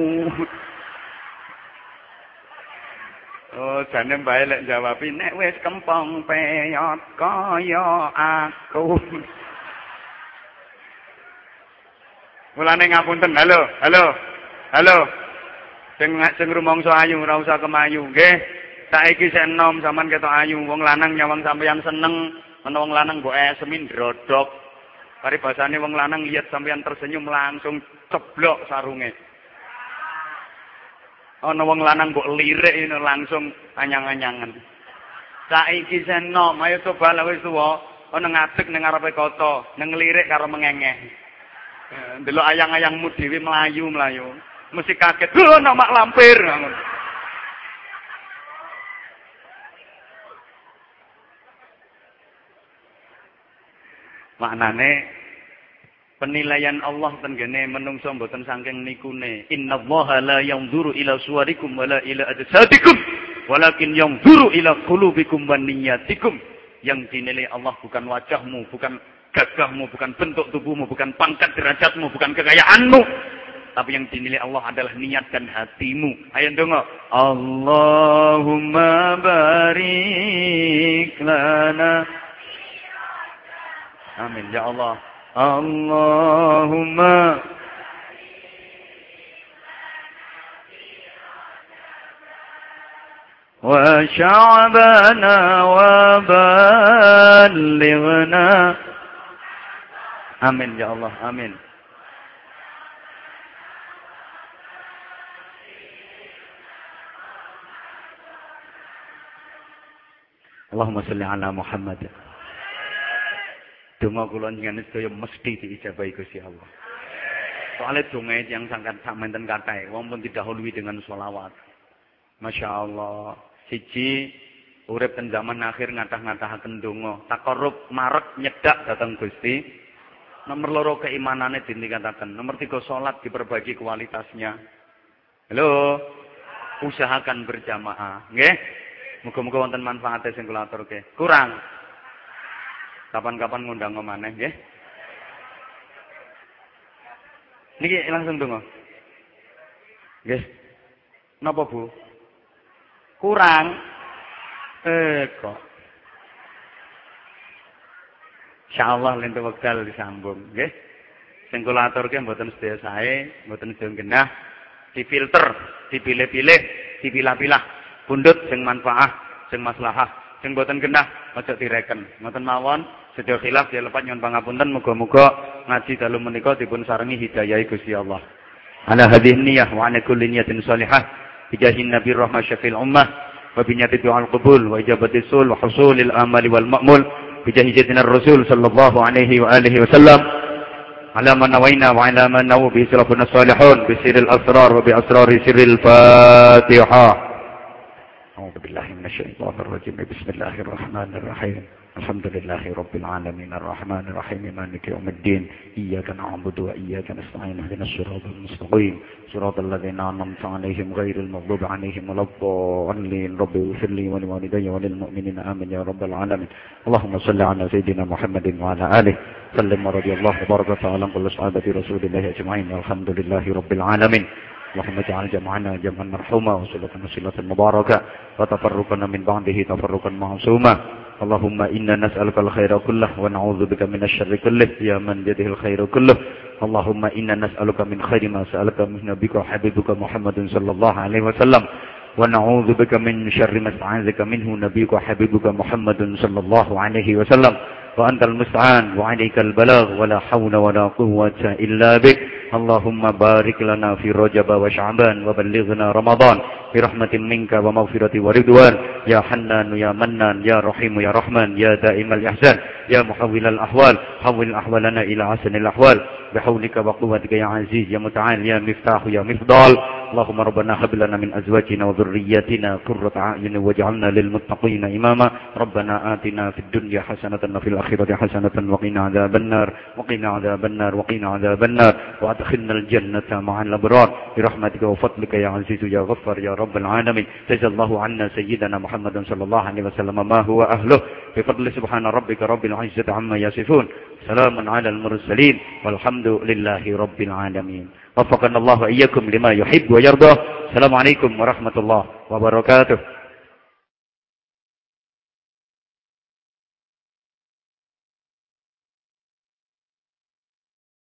Oh, jane Mbah lek jawabi nek wis kempong peyot kaya aku. Mulane ngapunten, halo, halo, halo. Sing sing rumangsa ayu ora usah kemayu, nggih. Saiki sik enom sampean ketok ayu, wong lanang nyawang sampeyan seneng, menawa wong lanang mbok esemin drodok. Kari basane wong lanang lihat sampeyan tersenyum langsung ceblok sarunge. Ana wong lanang mbok lirik langsung anyang-anyangan. Saiki sik enom, ayo coba lha wis tuwa, ana ngadeg ning ngarepe kota, ning lirik karo mengengeh. Eh, delok ayang-ayangmu dhewe melayu-melayu. Mesti kaget, "Lho, nama lampir." Maknane penilaian Allah tenggene menungso mboten saking nikune. Innallaha la yanzuru ila suwarikum wala ila ajsadikum, walakin yanzuru ila qulubikum wan niyyatikum. Yang dinilai Allah bukan wajahmu, bukan gagahmu, bukan bentuk tubuhmu, bukan pangkat derajatmu, bukan kekayaanmu. Tapi yang dinilai Allah adalah niat dan hatimu. Ayo dengar. Allahumma barik lana. Amin. Ya Allah. Allahumma وشعبنا وبلغنا Amin ya Allah, amin. Allahumma salli ala Muhammad. Donga kula njenengan sedaya mesti diijabahi Gusti Allah. Soalnya donga yang sangat samenten kathah, wong pun didahului dengan sholawat. Masya Allah. Siji urip ten zaman akhir ngatah-ngatahaken donga, takarrub marek nyedak datang Gusti. Nomor loro keimanannya ditingkatkan. Nomor tiga sholat diperbaiki kualitasnya. Halo. Usahakan berjamaah. Nggih. Muga-muga wonten manfaatnya sing kula aturke. Kurang. Kapan-kapan ngundang maneh nggih. Niki langsung donga. Nggih. Napa Bu? Kurang. Eh kok. Insyaallah lente wekdal disambung, nggih. Sing kula aturke mboten sedaya sae, mboten sedaya genah, difilter, dipilih-pilih, dipilah-pilah Pundut sing manfaah, sing maslahah, sing mboten genah aja direken. Mboten mawon sedaya khilaf ya lepat nyuwun pangapunten muga-muga ngaji dalu menika dipun sarengi hidayah Gusti Allah. Ala hadhihi niyyah wa ala kulli niyatin salihah bijahin nabi rahmah syafil ummah wa binyati du'al qubul wa ijabati sul wa husulil amali wal ma'mul بجاه جدنا الرسول صلى الله عليه وآله وسلم على ما نوينا وعلى ما نوى به سلفنا الصالحون بسر الأسرار وبأسرار سر الفاتحة أعوذ بالله من الشيطان الرجيم. بسم الله الرحمن الرحيم. الحمد لله رب العالمين. الرحمن الرحيم. مالك يوم الدين. إياك نعبد وإياك نستعين. اهدنا الصراط المستقيم. صراط الذين أنعمت عليهم غير المغضوب عليهم ولا الضالين. رب اغفر لي ولوالدي وللمؤمنين. آمين يا رب العالمين. اللهم صل على سيدنا محمد وعلى آله. سلم ورضي الله تبارك وتعالى كل صحابة رسول الله أجمعين. والحمد لله رب العالمين. اللهم اجعل جمعنا جمعا مرحوما وصلتنا صلة مباركة وتفرقنا من بعده تفرقا معصوما. اللهم إنا نسألك الخير كله ونعوذ بك من الشر كله. يا من بيده الخير كله. اللهم إنا نسألك من خير ما سألك من نبيك وحبيبك محمد صلى الله عليه وسلم. ونعوذ بك من شر ما استعاذك منه. نبيك وحبيبك محمد صلى الله عليه وسلم. وأنت المستعان. وعليك البلاغ. ولا حول ولا قوة إلا بك. اللهم بارك لنا في رجب وشعبان وبلغنا رمضان برحمة منك ومغفرة ورضوان. يا حنان يا منان يا رحيم يا رحمن يا دائم الإحسان يا محول الأحوال حول أحوالنا إلى حسن الأحوال. بحولك وقوتك يا عزيز يا متعال يا مفتاح يا مفضال. اللهم ربنا هب لنا من أزواجنا وذرياتنا قرة أعين واجعلنا للمتقين إماما. ربنا آتنا في الدنيا حسنة وفي الآخرة حسنة وقنا عذاب النار وقنا عذاب النار وقنا عذاب النار. وأدخلنا الجنة مع الأبرار. برحمتك وفضلك يا عزيز يا غفر يا رب العالمين. جزا الله عنا سيدنا محمد صلى الله عليه وسلم ما هو أهله. بفضل سبحان ربك رب العزة عما يصفون. سلام على المرسلين والحمد لله رب العالمين. وفقنا الله إياكم لما يحب ويرضى. السلام عليكم ورحمة الله وبركاته.